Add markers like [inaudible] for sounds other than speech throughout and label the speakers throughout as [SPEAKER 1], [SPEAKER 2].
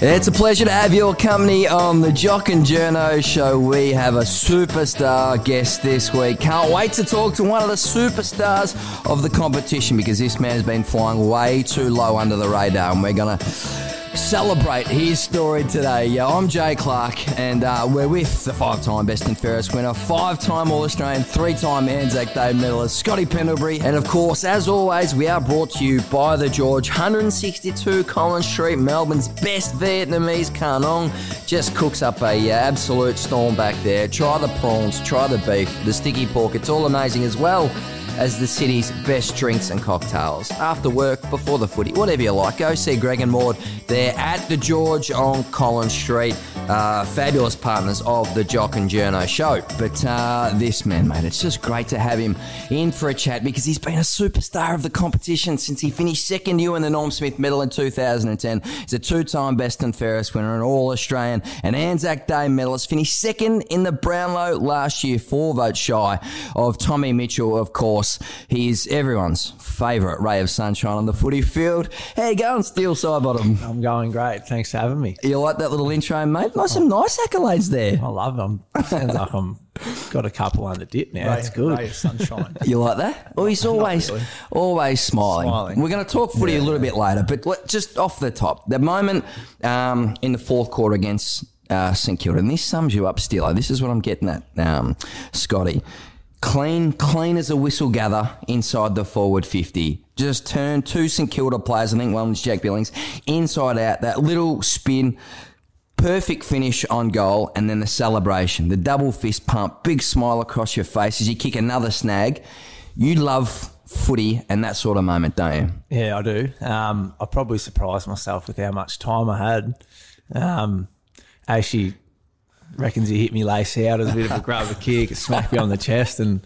[SPEAKER 1] It's a pleasure to have your company on the Jock and Journo show. We have a superstar guest this week. Can't wait to talk to one of the superstars of the competition because this man has been flying way too low under the radar, and we're gonna celebrate his story today. Yeah, I'm Jay Clark, and uh, we're with the five-time Best and Fairest winner, five-time All-Australian, three-time Anzac Day medalist, Scotty Pendlebury. And of course, as always, we are brought to you by The George, 162 Collins Street, Melbourne's best Vietnamese Kanong. Just cooks up a uh, absolute storm back there. Try the prawns, try the beef, the sticky pork. It's all amazing as well as the city's best drinks and cocktails. After work, before the footy, whatever you like, go see Greg and Maud. They're at the George on Collins Street. Uh, fabulous partners of the Jock and Journo show. But uh, this man, mate, it's just great to have him in for a chat because he's been a superstar of the competition since he finished second year in the Norm Smith Medal in 2010. He's a two-time Best and Fairest winner, an All-Australian, an Anzac Day medalist. Finished second in the Brownlow last year, four votes shy of Tommy Mitchell, of course. He's everyone's favourite ray of sunshine on the footy field. How you going, Steele Sidebottom?
[SPEAKER 2] I'm going great. Thanks for having me.
[SPEAKER 1] You like that little intro, mate? Nice, some nice accolades there.
[SPEAKER 2] I love them. Sounds like I'm got a couple under dip now. That's good.
[SPEAKER 3] Ray of sunshine. [laughs]
[SPEAKER 1] You like that? Well, he's always
[SPEAKER 3] really.
[SPEAKER 1] always smiling.
[SPEAKER 3] Smiling.
[SPEAKER 1] We're going to talk footy a little bit later, but let, just off the top, the moment um, in the fourth quarter against uh, St Kilda, and this sums you up, Steelo. This is what I'm getting at, um, Scotty. Clean, clean as a whistle gather inside the forward 50. Just turn two St Kilda players, I think one was Jack Billings, inside out. That little spin, perfect finish on goal, and then the celebration, the double fist pump, big smile across your face as you kick another snag. You love footy and that sort of moment, don't you?
[SPEAKER 2] Yeah, I do. Um, I probably surprised myself with how much time I had. Um, actually reckons he hit me lace out as a bit of a grab a kick, smacked me on the chest, and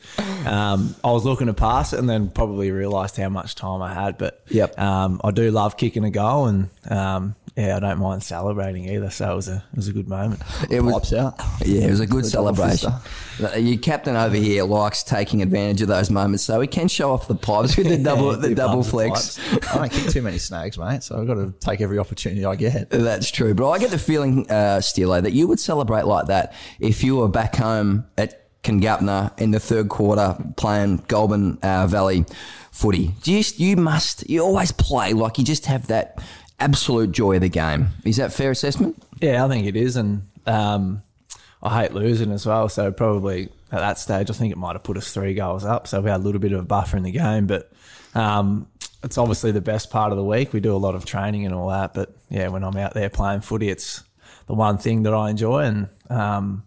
[SPEAKER 2] um, I was looking to pass it, and then probably realised how much time I had. But
[SPEAKER 1] Yep.
[SPEAKER 2] um, I do love kicking a goal, and um, yeah, I don't mind celebrating either. So it was a it was a good moment.
[SPEAKER 1] It was,
[SPEAKER 3] Pops out.
[SPEAKER 1] yeah, it was a good celebration. Your captain over here likes taking advantage of those moments, so he can show off the pipes with the [laughs] double, the double flex.
[SPEAKER 3] I don't kick too many snags, mate, so I've got to take every opportunity I get. [laughs]
[SPEAKER 1] That's true. But I get the feeling, uh, Steelo, that you would celebrate like that if you were back home at Kingapna in the third quarter playing Goulburn uh, Valley footy. Do you, you must, you always play like you just have that absolute joy of the game. Is that fair assessment?
[SPEAKER 2] Yeah, I think it is, and um, I hate losing as well. So probably at that stage, I think it might have put us three goals up. So we had a little bit of a buffer in the game, but um, it's obviously the best part of the week. We do a lot of training and all that, but yeah, when I'm out there playing footy, it's the one thing that I enjoy, and um,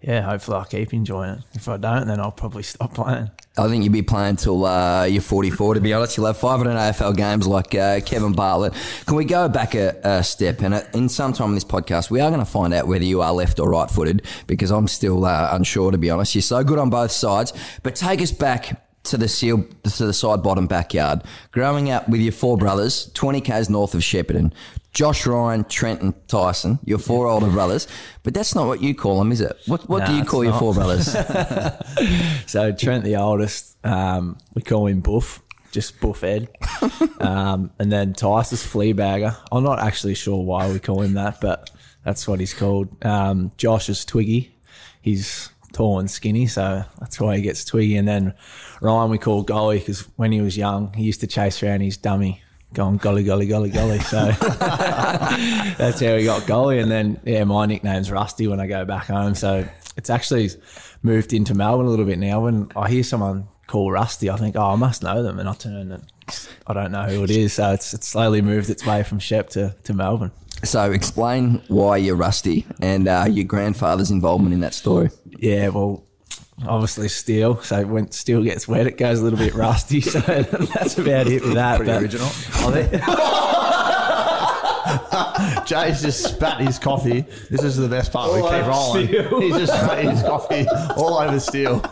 [SPEAKER 2] yeah, hopefully I keep enjoying it. If I don't, then I'll probably stop playing.
[SPEAKER 1] I think you'd be playing till uh, you're 44, to be honest. You'll have 500 AFL games like uh, Kevin Bartlett. Can we go back a, a step? And uh, in some time in this podcast, we are going to find out whether you are left or right footed because I'm still uh, unsure, to be honest. You're so good on both sides. But take us back to the seal, to the Sidebottom backyard. Growing up with your four brothers, 20 k's north of Shepparton, Josh Ryan, Trent, and Tyson, your four older brothers. But that's not what you call them, is it? What, what do you call your four brothers? [laughs]
[SPEAKER 2] So Trent, the oldest, um, we call him Buff, just Buff Ed. [laughs] um, and then Tyson's Fleabagger. I'm not actually sure why we call him that, but that's what he's called. Um, Josh is Twiggy. He's tall and skinny, so that's why he gets Twiggy. And then Ryan we call Golly because when he was young, he used to chase around his dummy. Going golly, golly, golly, golly. So [laughs] that's how he got golly. And then, yeah, my nickname's Rusty when I go back home. So it's actually moved into Melbourne a little bit now. When I hear someone call Rusty, I think, oh, I must know them. And I turn and I don't know who it is. So it's, it's slowly moved its way from Shep to, to Melbourne.
[SPEAKER 1] So explain why you're rusty and uh, your grandfather's involvement in that story.
[SPEAKER 2] Yeah, well, obviously steel. So when steel gets wet, it goes a little bit rusty. [laughs] So that's about it with that.
[SPEAKER 3] Pretty
[SPEAKER 2] but
[SPEAKER 3] original. [laughs] [laughs] Jay's just spat his coffee. This is the best part. We keep rolling.
[SPEAKER 2] Steele.
[SPEAKER 3] He's just spat his coffee all over Steele.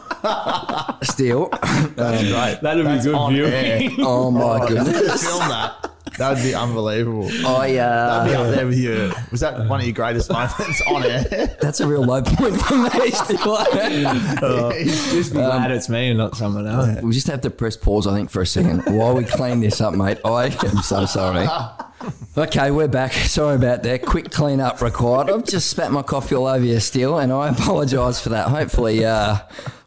[SPEAKER 1] Steele.
[SPEAKER 3] That's great.
[SPEAKER 2] That'd be good
[SPEAKER 3] on
[SPEAKER 2] viewing.
[SPEAKER 3] air.
[SPEAKER 1] oh my oh,
[SPEAKER 3] If we
[SPEAKER 1] goodness!
[SPEAKER 3] could film that. That would be unbelievable.
[SPEAKER 1] I
[SPEAKER 3] That'd be
[SPEAKER 1] uh,
[SPEAKER 3] up there with you. Was that one of your greatest moments on air?
[SPEAKER 1] that's a real low point for me. Still, [laughs]
[SPEAKER 2] just be glad it's me and not someone else.
[SPEAKER 1] we just have to press pause, I think, for a second while we clean this up, mate. I am so sorry. Okay, we're back. Sorry about that. Quick clean up required. I've just spat my coffee all over you still, and I apologise for that. Hopefully, uh,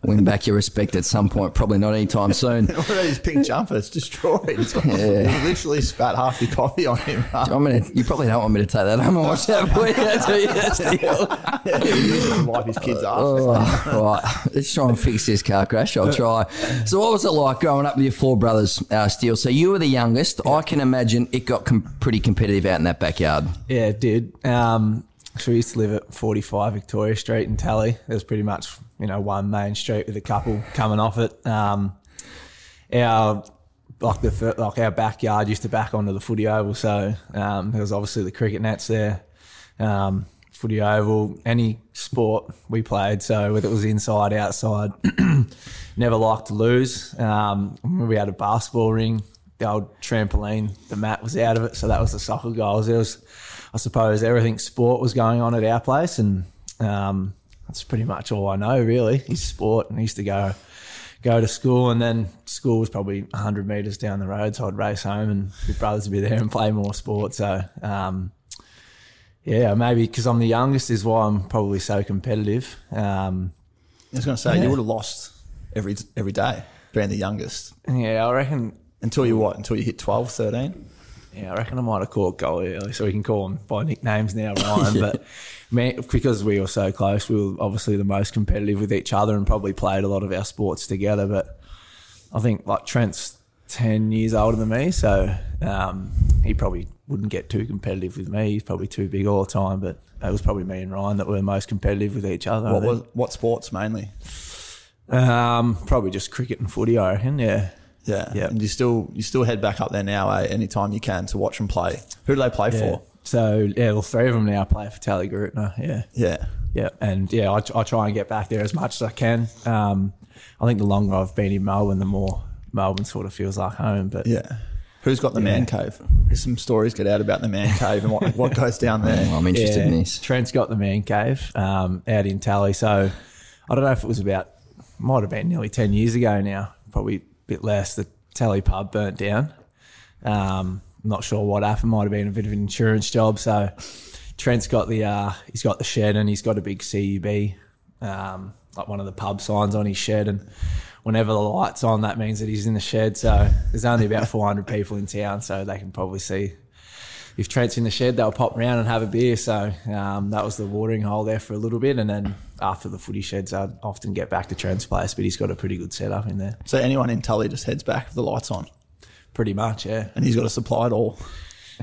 [SPEAKER 1] win back your respect at some point. Probably not anytime soon. [laughs]
[SPEAKER 3] What are these pink jumpers? Destroyed. [laughs] It's like- You literally spat half your coffee on him.
[SPEAKER 1] Do you, want me to, you probably don't want me to take that home and watch that for you, do you, Steele?
[SPEAKER 3] yeah, he used it to wipe his kids off. [laughs]
[SPEAKER 1] Oh, right, let's try and fix this car crash. I'll try. So, what was it like growing up with your four brothers, uh, Steele? So, you were the youngest. I can imagine it got com- pretty competitive out in that backyard.
[SPEAKER 2] Yeah, it did. Um, so we used to live at 45 Victoria Street in Tally. It was pretty much, you know, one main street with a couple coming off it. Um, our like the like our backyard used to back onto the footy oval, so um, there was obviously the cricket nets there. Um, footy oval, any sport we played, so whether it was inside, outside, [clears throat] never liked to lose. Um, we had a basketball ring, the old trampoline, the mat was out of it, so that was the soccer goals. There was, I suppose, everything sport was going on at our place, and um, that's pretty much all I know really. Is sport, and I used to go go to school, and then school was probably 100 metres down the road, so I'd race home, and my brothers would be there and play more sport. So, um, yeah, maybe because I'm the youngest is why I'm probably so competitive. Um,
[SPEAKER 3] I was going to say, you would have lost every every day being the youngest.
[SPEAKER 2] yeah, I reckon.
[SPEAKER 3] Until you what? Until you hit 12, 13?
[SPEAKER 2] Yeah, I reckon I might have called goalie early, so we can call him by nicknames now, [laughs] Ryan. But man, because we were so close, we were obviously the most competitive with each other, and probably played a lot of our sports together. But I think like Trent's ten years older than me, so um, he probably wouldn't get too competitive with me. He's probably too big all the time. But it was probably me and Ryan that were the most competitive with each other.
[SPEAKER 3] What was what sports mainly?
[SPEAKER 2] Um, probably just cricket and footy, I reckon. Yeah.
[SPEAKER 3] Yeah.
[SPEAKER 2] Yeah.
[SPEAKER 3] And you still you still head back up there now, eh? Anytime you can to watch them play. Who do they play
[SPEAKER 2] Yeah.
[SPEAKER 3] for?
[SPEAKER 2] So yeah, well, three of them now play for Tallygaroopna. Yeah.
[SPEAKER 3] Yeah.
[SPEAKER 2] Yeah, and yeah, I, I try and get back there as much as I can. Um, I think the longer I've been in Melbourne, the more Melbourne sort of feels like home. But
[SPEAKER 3] Yeah. Who's got the man cave? There's some stories get out about the man cave and what, [laughs] what goes down there.
[SPEAKER 1] I'm interested
[SPEAKER 2] yeah,
[SPEAKER 1] in this.
[SPEAKER 2] Trent's got the man cave um, out in Tally. So I don't know if it was about, might have been nearly 10 years ago now, probably a bit less. The Tally pub burnt down. Um, not sure what happened. Might have been a bit of an insurance job. So Trent's got the uh, he's got the shed and he's got a big CUB, um, like one of the pub signs on his shed. And whenever the lights on, that means that he's in the shed. So there's only about [laughs] 400 people in town, so they can probably see if Trent's in the shed, they'll pop around and have a beer. So um, that was the watering hole there for a little bit, and then after the footy sheds, I'd often get back to Trent's place. But he's got a pretty good setup in there,
[SPEAKER 3] So anyone in Tully just heads back with the lights on.
[SPEAKER 2] Pretty much. Yeah,
[SPEAKER 3] And he's got to supply it all.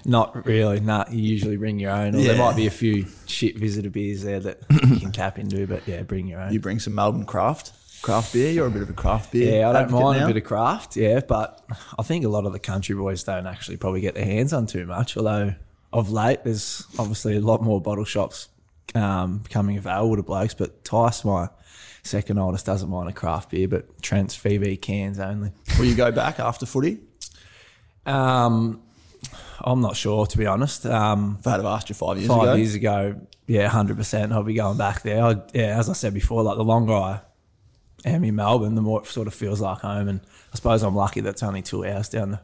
[SPEAKER 2] not really. Nah, you usually bring your own, or
[SPEAKER 3] Yeah.
[SPEAKER 2] there might be a few shit visitor beers there that [coughs] you can tap into. But yeah, bring your own.
[SPEAKER 3] You bring some Melbourne craft, craft beer. You're a bit of a craft beer.
[SPEAKER 2] Yeah, I don't mind
[SPEAKER 3] now.
[SPEAKER 2] a bit of craft, yeah, but I think a lot of the country boys don't actually probably get their hands on too much. Although of late, there's obviously a lot more bottle shops um, becoming available to blokes. But Tice, my second oldest, doesn't mind a craft beer, but Trent's VB cans only.
[SPEAKER 3] Will you go back after footy?
[SPEAKER 2] Um, I'm not sure, to be honest. Um,
[SPEAKER 3] If I'd have asked you five years
[SPEAKER 2] five
[SPEAKER 3] ago.
[SPEAKER 2] years ago, yeah, hundred percent, I'll be going back there. I, yeah, as I said before, like the longer I am in Melbourne, the more it sort of feels like home. And I suppose I'm lucky that's only two hours down the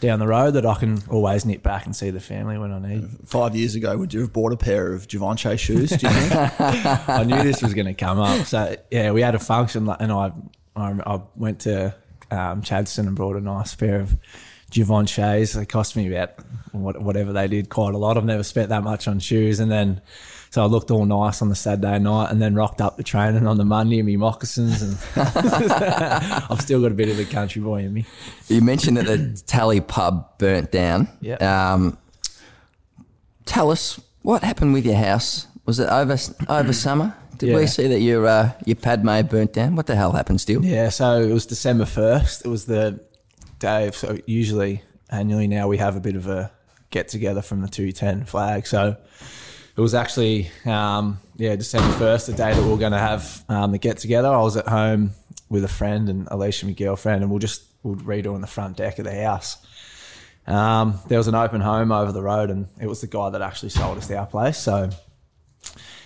[SPEAKER 2] down the road that I can always nip back and see the family when I need.
[SPEAKER 3] Five years ago, would you have bought a pair of Givenchy shoes? Do you think? [laughs] [laughs]
[SPEAKER 2] I knew this was going to come up. So yeah, we had a function, and I I, I went to um, Chadstone and brought a nice pair of Givenchy's. They cost me about what, whatever they did, quite a lot. I've never spent that much on shoes, and then so I looked all nice on the Saturday night, and then rocked up the training on the Monday in my moccasins, and [laughs] I've still got a bit of the country boy in me.
[SPEAKER 1] You mentioned that the Tally pub burnt down.
[SPEAKER 2] Yep.
[SPEAKER 1] Um, tell us what happened with your house. Was it over over summer? Did
[SPEAKER 2] Yeah.
[SPEAKER 1] we see that your uh, your Padme burnt down? What the hell happened? Still,
[SPEAKER 2] Yeah, so it was December first. It was the Of, so usually annually now we have a bit of a get together from the two ten flag. So it was actually um, yeah December first, the day that we were going to have um, the get together. I was at home with a friend and Alicia, my girlfriend, and we'll just we'll redo on the front deck of the house. Um, there was an open home over the road, and it was the guy that actually sold us our place. So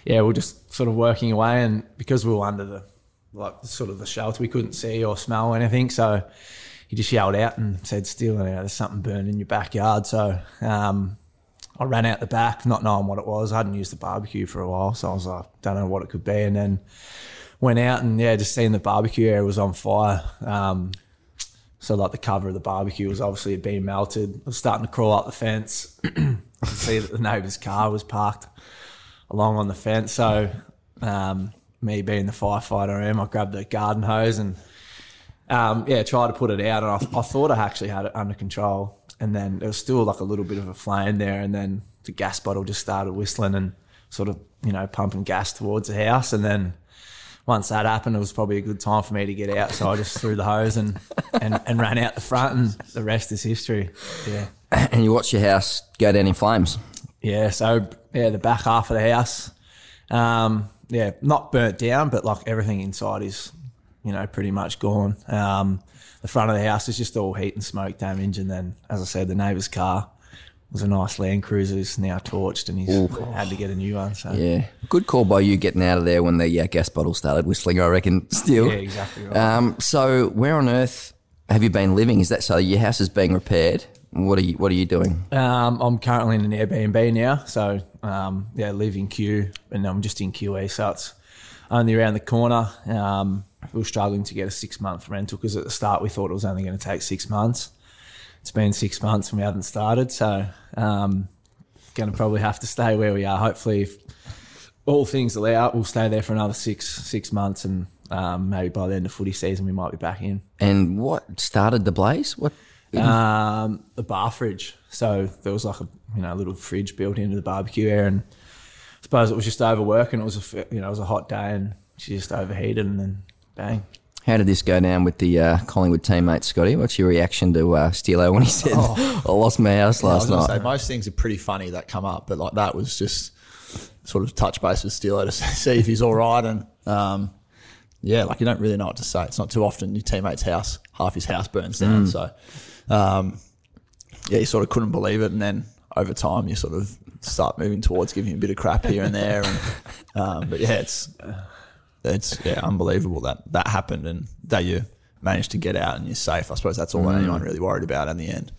[SPEAKER 2] yeah, we are just sort of working away, and because we were under the like sort of the shelter, we couldn't see or smell anything. So he just yelled out and said, "Still, you know, there's something burning in your backyard." So um, I ran out the back, not knowing what it was. I hadn't used the barbecue for a while, so I was like, don't know what it could be. And then went out and yeah, just seeing the barbecue area was on fire. Um, so like the cover of the barbecue was obviously being melted. I was starting to crawl up the fence. [clears throat] I could see that the neighbour's car was parked along on the fence. So um, me being the firefighter I am, I grabbed the garden hose and um, yeah, tried to put it out. And I, I thought I actually had it under control. And then there was still like a little bit of a flame there. And then the gas bottle just started whistling and sort of, you know, pumping gas towards the house. And then once that happened, it was probably a good time for me to get out. So I just threw the hose and, and, and ran out the front, and the rest is history. Yeah. [clears throat]
[SPEAKER 1] And you watch your house go down in flames.
[SPEAKER 2] Yeah. So, yeah, the back half of the house, um, yeah, not burnt down, but like everything inside is, you know, pretty much gone. Um, the front of the house is just all heat and smoke damage. And then, as I said, the neighbour's car was a nice Land Cruiser. It's now torched and he's had to get a new one. So,
[SPEAKER 1] Yeah. Good call by you getting out of there when the uh, gas bottle started whistling, I reckon, still.
[SPEAKER 2] Yeah, exactly right.
[SPEAKER 1] Um, so, where on earth have you been living? Is that so your house is being repaired? What are you What are you doing?
[SPEAKER 2] Um, I'm currently in an Airbnb now, so um, yeah, live in Kew, and I'm just in Kew East, so it's only around the corner. Um, we were struggling to get a six month rental because at the start we thought it was only going to take six months. It's been six months and we haven't started, so um, going to probably have to stay where we are. Hopefully, if all things allow, we'll stay there for another six six months, and um, maybe by the end of footy season we might be back in.
[SPEAKER 1] And what started the blaze? What?
[SPEAKER 2] Um, the bar fridge. So there was like a you know little fridge built into the barbecue area, and I suppose it was just overwork, and it was a you know it was a hot day, and she just overheated, and then bang.
[SPEAKER 1] How did this go down with the uh, Collingwood teammate, Scotty? What's your reaction to uh, Steelo when he said, I lost my house
[SPEAKER 3] I was
[SPEAKER 1] last night?
[SPEAKER 3] say most things are pretty funny that come up, but like that was just sort of touch base with Steelo to [laughs] see if he's all right. And um, yeah, like you don't really know what to say. It's not too often your teammate's house, half his house burns down. So um, yeah, you sort of couldn't believe it. And then over time, you sort of start moving towards giving him a bit of crap here and there. And um, but yeah, it's it's yeah unbelievable that that happened and that you managed to get out and you're safe. I suppose that's all anyone mm. really worried about in the end.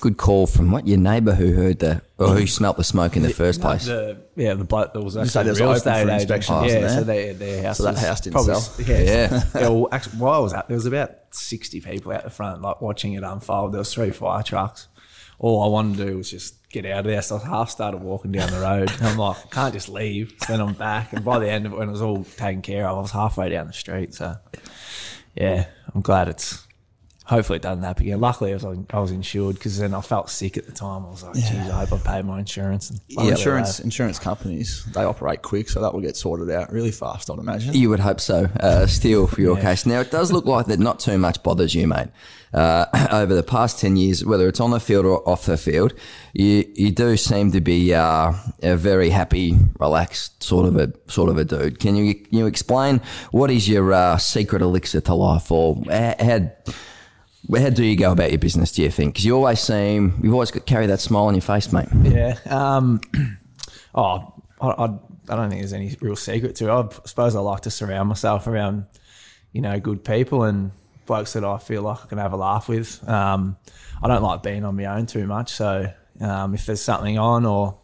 [SPEAKER 1] Good call from what your neighbour who heard the or who smelt the smoke in the first place.
[SPEAKER 2] The, yeah, the bloke that was
[SPEAKER 3] say
[SPEAKER 2] actually
[SPEAKER 3] there's
[SPEAKER 2] real
[SPEAKER 3] open
[SPEAKER 2] estate
[SPEAKER 3] for
[SPEAKER 2] agent.
[SPEAKER 3] inspection, oh,
[SPEAKER 2] yeah,
[SPEAKER 3] wasn't
[SPEAKER 2] so they, their house.
[SPEAKER 3] So that
[SPEAKER 2] was
[SPEAKER 3] house didn't
[SPEAKER 2] probably-
[SPEAKER 3] sell?
[SPEAKER 2] Yeah,
[SPEAKER 1] Yeah.
[SPEAKER 2] yeah. Well, actually, while I was out, there was about sixty people out the front, like watching it unfold. There was three fire trucks. All I wanted to do was just get out of there. So I half started walking down the road. [laughs] I'm like, I can't just leave. So then I'm back, and by the end of it, when it was all taken care of, I was halfway down the street. So yeah, I'm glad it's. Hopefully it doesn't happen again. Luckily, I was, I was insured because then I felt sick at the time. I was like, geez, I hope I paid my insurance. And
[SPEAKER 3] Well, insurance insurance companies they operate quick, so that will get sorted out really fast. I'd imagine.
[SPEAKER 1] You would hope so, uh, still for your
[SPEAKER 2] Yeah.
[SPEAKER 1] case. Now, it does look like that not too much bothers you, mate. Uh, [clears throat] over the past 10 years, whether it's on the field or off the field, you, you do seem to be uh, a very happy, relaxed sort of a sort of a dude. Can you can you explain what is your uh, secret elixir to life, or how, how how do you go about your business? Do you think? Because you always seem you've always got carry that smile on your face, mate.
[SPEAKER 2] Yeah. Um, [clears throat] oh, I, I, I don't think there's any real secret to it. I suppose I like to surround myself around, you know, good people and blokes that I feel like I can have a laugh with. Um, I don't like being on my own too much. So um, if there's something on or,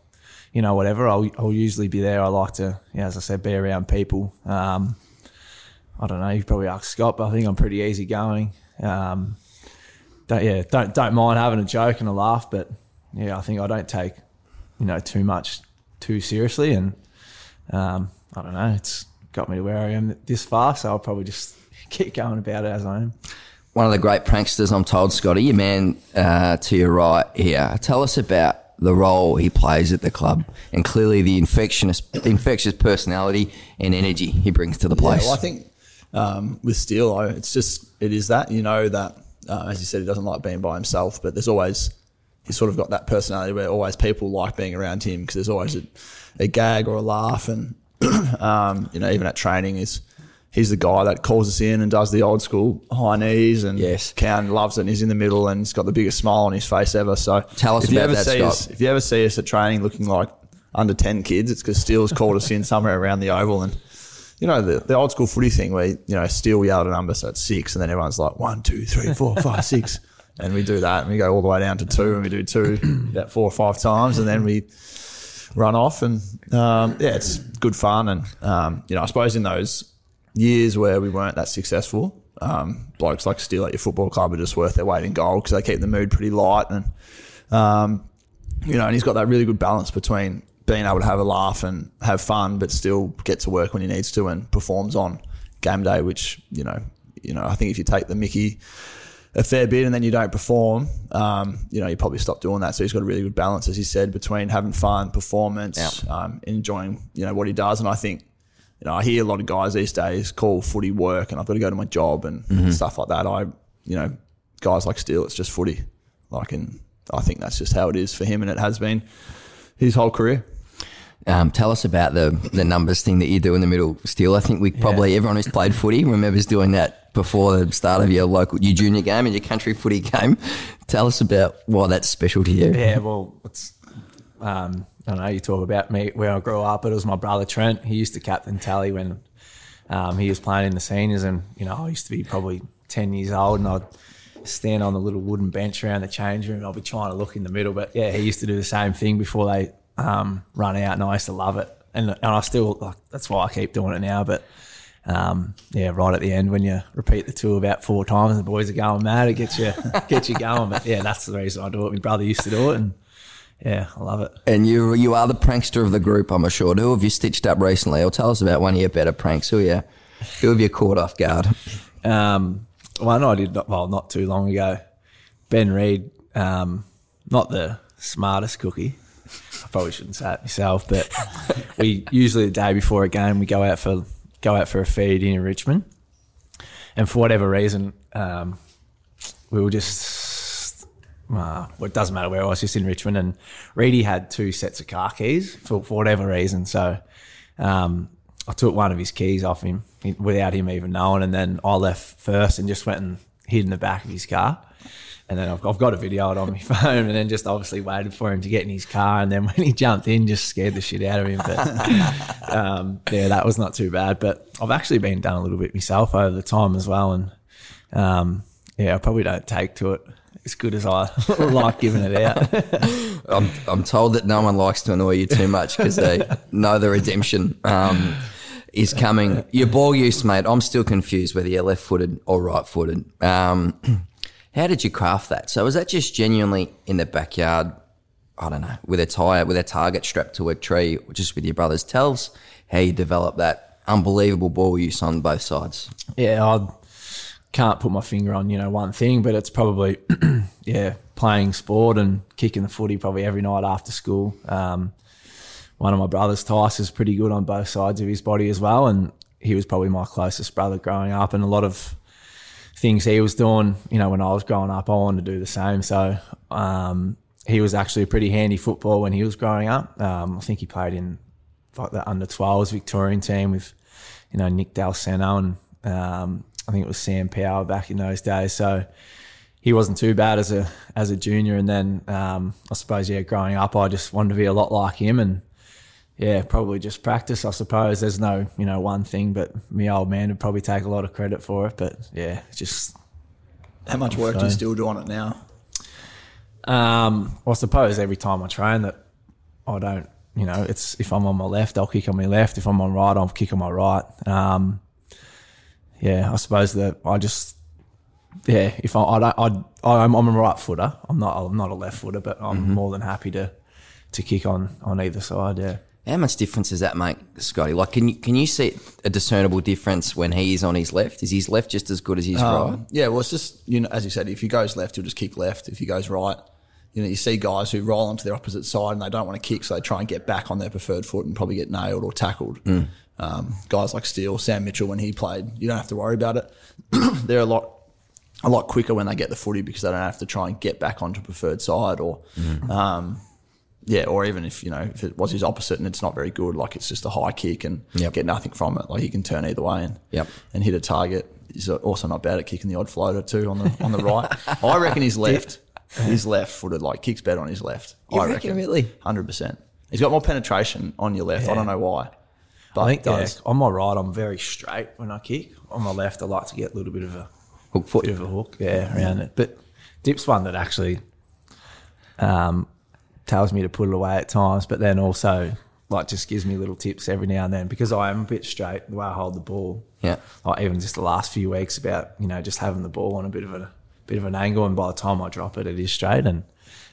[SPEAKER 2] you know, whatever, I'll, I'll usually be there. I like to, yeah, as I said, be around people. Um, I don't know. You probably ask Scott, but I think I'm pretty easygoing. Um, don't, yeah, don't don't mind having a joke and a laugh, but yeah, I think I don't take you know too much too seriously, and um, I don't know. It's got me to where I am this far, so I'll probably just [laughs] keep going about it as I am.
[SPEAKER 1] one of the great pranksters, I'm told, Scotty, your man uh, to your right here. Tell us about the role he plays at the club and clearly the infectious, infectious personality and energy he brings to the
[SPEAKER 3] Yeah,
[SPEAKER 1] place.
[SPEAKER 3] well, I think um, with Steele, though, it's just it is that you know that uh, as you said, he doesn't like being by himself, but there's always he's sort of got that personality where always people like being around him because there's always a, a gag or a laugh, and [clears throat] um, you know even at training is. He's the guy that calls us in and does the old school high knees, and
[SPEAKER 1] Yes.
[SPEAKER 3] Cowan loves it. and He's in the middle, and he's got the biggest smile on his face ever. So,
[SPEAKER 1] Tell us
[SPEAKER 3] if you ever
[SPEAKER 1] that,
[SPEAKER 3] see
[SPEAKER 1] Scott.
[SPEAKER 3] us, if you ever see us at training looking like under ten kids, it's because Steele's called us in somewhere around the oval, and you know the, the old school footy thing where you know Steele yelled a number, so it's six, and then everyone's like one, two, three, four, five, six. [laughs] and we do that, and we go all the way down to two, and we do two [clears throat] about four or five times, and then we run off, and um, yeah, it's good fun, and um, you know, I suppose in those years where we weren't that successful, um, blokes like Steele at your football club are just worth their weight in gold because they keep the mood pretty light, and um, you know, and he's got that really good balance between being able to have a laugh and have fun, but still get to work when he needs to and performs on game day. Which you know, you know, I think if you take the Mickey a fair bit and then you don't perform, um, you know, you probably stop doing that. So he's got a really good balance, as he said, between having fun, performance, um, enjoying, you know, what he does. And I think, you know, I hear a lot of guys these days call footy work and I've got to go to my job and stuff like that. I, you know, guys like Steele, it's just footy. Like, and I think that's just how it is for him and it has been his whole career.
[SPEAKER 1] Um, tell us about the the numbers thing that you do in the middle. Still, I think we probably everyone who's played footy remembers doing that before the start of your local your junior game and your country footy game. Tell us about why that's special to you.
[SPEAKER 2] Yeah, well, it's um, I don't know. You talk about me where I grew up. It was my brother Trent. He used to captain tally when um, he was playing in the seniors, and you know I used to be probably ten years old, and I'd stand on the little wooden bench around the change room. I'll be trying to look in the middle, but yeah, he used to do the same thing before they um, run out, and I used to love it, and and I still like that's why I keep doing it now, but. Um, yeah, right at the end when you repeat the two about four times, the boys are going mad. It gets you, [laughs] gets you going. But yeah, that's the reason I do it. My brother used to do it, and yeah, I love it.
[SPEAKER 1] And you you are the prankster of the group, I'm assured. Who have you stitched up recently? Or tell us about one of your better pranks. Who you who have you caught off guard?
[SPEAKER 2] Um, one I did not, well not too long ago. Ben Reid, um, not the smartest cookie. I probably shouldn't say it myself, but we usually the day before a game we go out for go out for a feed in Richmond, and for whatever reason, um, we were just. Uh, well, it doesn't matter where I was, just in Richmond, and Reedy had two sets of car keys for, for whatever reason. So um, I took one of his keys off him without him even knowing, and then I left first and just went and hid in the back of his car. And then I've, I've got a video of it on my [laughs] phone, and then just obviously waited for him to get in his car, and then [laughs] when he jumped in, just scared the shit out of him. But [laughs] um, yeah, that was not too bad. But I've actually been done a little bit myself over the time as well, and um, yeah, I probably don't take to it as good as I like giving it out.
[SPEAKER 1] I'm, I'm told that no one likes to annoy you too much because they know the redemption um, is coming. Your ball use, mate, I'm still confused whether you're left footed or right footed. Um, how did you craft that? So was that just genuinely in the backyard? I don't know, with a tire, with a target strapped to a tree, just with your brothers. Tell us how you developed that unbelievable ball use on both sides.
[SPEAKER 2] yeah, I can't put my finger on you know one thing, but it's probably [clears throat] yeah playing sport and kicking the footy probably every night after school. Um, one of my brothers, Tice, is pretty good on both sides of his body as well, and he was probably my closest brother growing up, and a lot of things he was doing, you know, when I was growing up, I wanted to do the same. So um, he was actually a pretty handy football when he was growing up. Um, I think he played in like the under 12s Victorian team with, you know, Nick Dal Santo and um, I think it was Sam Power back in those days. So he wasn't too bad as a as a junior. And then um, I suppose yeah, growing up, I just wanted to be a lot like him and. Yeah, probably just practice. I suppose there's no, you know, one thing, but my old man would probably take a lot of credit for it. But yeah, just
[SPEAKER 3] How much work do you still do on it now?
[SPEAKER 2] Um, well, I suppose every time I train that I don't, you know, it's if I'm on my left, I'll kick on my left. If I'm on right, I'll kick on my right. Um, yeah, I suppose that I just, yeah, if I, I don't, I, I'm, I'm a right footer. I'm not, I'm not a left footer, but I'm more than happy to, to kick on on either side. Yeah.
[SPEAKER 1] How much difference does that make, Scotty? Like, can you can you see a discernible difference when he is on his left? Is his left just as good as his right?
[SPEAKER 3] Um, yeah, well, it's just you know, as you said, if he goes left, he'll just kick left. If he goes right, you know, you see guys who roll onto their opposite side and they don't want to kick, so they try and get back on their preferred foot and probably get nailed or tackled. Um, guys like Steele, Sam Mitchell, when he played, you don't have to worry about it. [clears throat] They're a lot a lot quicker when they get the footy because they don't have to try and get back onto preferred side or. Um, yeah, or even if you know if it was his opposite and it's not very good, like it's just a high kick and
[SPEAKER 1] Yep.
[SPEAKER 3] get nothing from it. Like he can turn either way and
[SPEAKER 1] Yep.
[SPEAKER 3] and hit a target. He's also not bad at kicking the odd floater too on the on the right. [laughs] I reckon he's left. He's left footed, like kicks better on his left.
[SPEAKER 1] You
[SPEAKER 3] I
[SPEAKER 1] reckon,
[SPEAKER 3] reckon
[SPEAKER 1] really?
[SPEAKER 3] hundred percent. He's got more penetration on your left. I don't know why, but
[SPEAKER 2] I think
[SPEAKER 3] does.
[SPEAKER 2] yeah, on my right, I'm very straight when I kick. On my left, I like to get a little bit of a
[SPEAKER 1] Hook foot.
[SPEAKER 2] bit of a hook, yeah, around it. But Dip's one that actually um, tells me to put it away at times, but then also like just gives me little tips every now and then because I am a bit straight the way I hold the ball.
[SPEAKER 1] Yeah.
[SPEAKER 2] Like even just the last few weeks about you know just having the ball on a bit of a bit of an angle, and by the time I drop it, it is straight. And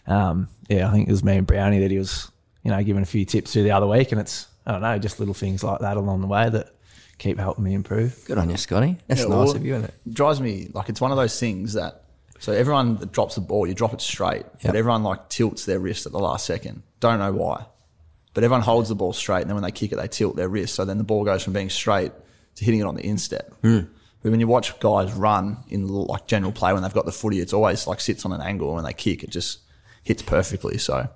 [SPEAKER 2] um, yeah, I think it was me and Brownie that he was you know giving a few tips through the other week, and it's I don't know just little things like that along the way that keep helping me improve.
[SPEAKER 1] Good on you, Scotty. That's
[SPEAKER 3] Yeah,
[SPEAKER 1] nice
[SPEAKER 3] well,
[SPEAKER 1] of you, isn't it?
[SPEAKER 3] drives me like it's one of those things that so everyone that drops the ball, you drop it straight,
[SPEAKER 1] Yep.
[SPEAKER 3] but everyone like tilts their wrist at the last second. Don't know why, but everyone holds the ball straight, and then when they kick it, they tilt their wrist. So then the ball goes from being straight to hitting it on the instep.
[SPEAKER 1] Hmm.
[SPEAKER 3] But when you watch guys run in like general play when they've got the footy, it's always like sits on an angle. and When they kick, it just hits perfectly. So.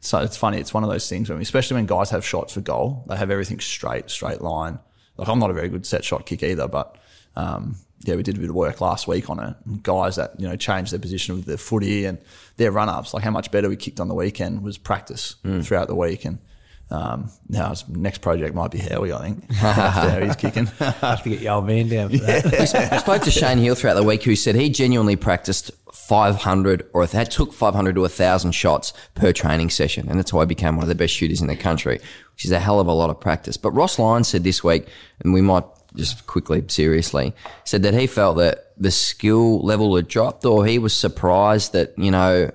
[SPEAKER 3] So it's funny. It's one of those things when, especially when guys have shots for goal, they have everything straight, straight line. Like I'm not a very good set shot kick either, but um, yeah, we did a bit of work last week on it. Guys that you know changed their position with their footy and their run ups, like how much better we kicked on the weekend was practice throughout the week. And um, now his next project might be Howie, I think, [laughs] after how he's kicking. [laughs]
[SPEAKER 2] I have to get your old man down for that.
[SPEAKER 1] I spoke to Shane Hill throughout the week, who said he genuinely practiced 500 or that took 500 to 1,000 shots per training session. And that's why he became one of the best shooters in the country, which is a hell of a lot of practice. But Ross Lyons said this week, and we might just quickly, seriously, said that he felt that the skill level had dropped or he was surprised that, you know,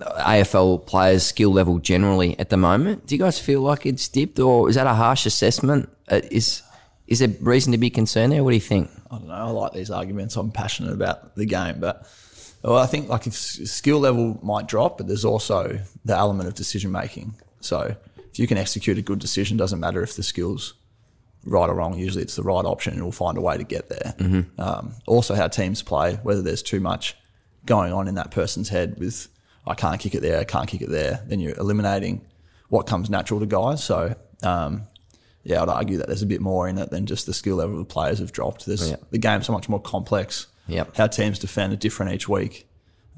[SPEAKER 1] AFL players' skill level generally at the moment. Do you guys feel like it's dipped or is that a harsh assessment? Uh, is, is there reason to be concerned there? What do you think?
[SPEAKER 3] I don't know. I like these arguments. I'm passionate about the game, but well, I think like if skill level might drop, but there's also the element of decision making. So if you can execute a good decision, doesn't matter if the skills right or wrong. Usually it's the right option, and we'll find a way to get there. Um, also, how teams play, whether there's too much going on in that person's head with I can't kick it there, I can't kick it there, then you're eliminating what comes natural to guys. So. Um, yeah, I'd argue that there's a bit more in it than just the skill level of the players have dropped. There's
[SPEAKER 1] Yeah.
[SPEAKER 3] the game's so much more complex.
[SPEAKER 1] Yep.
[SPEAKER 3] How teams defend are different each week.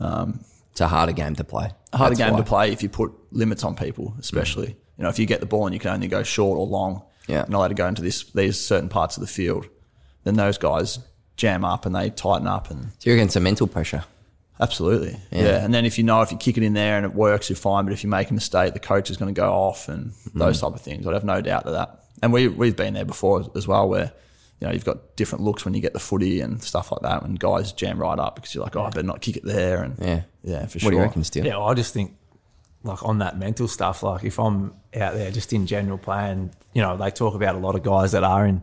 [SPEAKER 1] It's a harder game to play.
[SPEAKER 3] A harder
[SPEAKER 1] That's
[SPEAKER 3] game
[SPEAKER 1] why.
[SPEAKER 3] to play if you put limits on people, especially. You know, if you get the ball and you can only go short or long,
[SPEAKER 1] Yeah.
[SPEAKER 3] you're not allowed to go into this these certain parts of the field, then those guys jam up and they tighten up and
[SPEAKER 1] So you're against a mental pressure.
[SPEAKER 3] Absolutely.
[SPEAKER 1] Yeah.
[SPEAKER 3] Yeah. And then if you know if you kick it in there and it works, you're fine. But if you make a mistake, the coach is going to go off and hmm. those type of things. I'd have no doubt of that. And we, we've been there before as well where, you know, you've got different looks when you get the footy and stuff like that when guys jam right up because you're like, oh, I better not kick it there. And
[SPEAKER 1] Yeah.
[SPEAKER 3] yeah, for sure.
[SPEAKER 1] What
[SPEAKER 3] sure.
[SPEAKER 1] do you reckon, Steele?
[SPEAKER 2] Yeah, well, I just think like on that mental stuff, like if I'm out there just in general playing, you know, they talk about a lot of guys that are in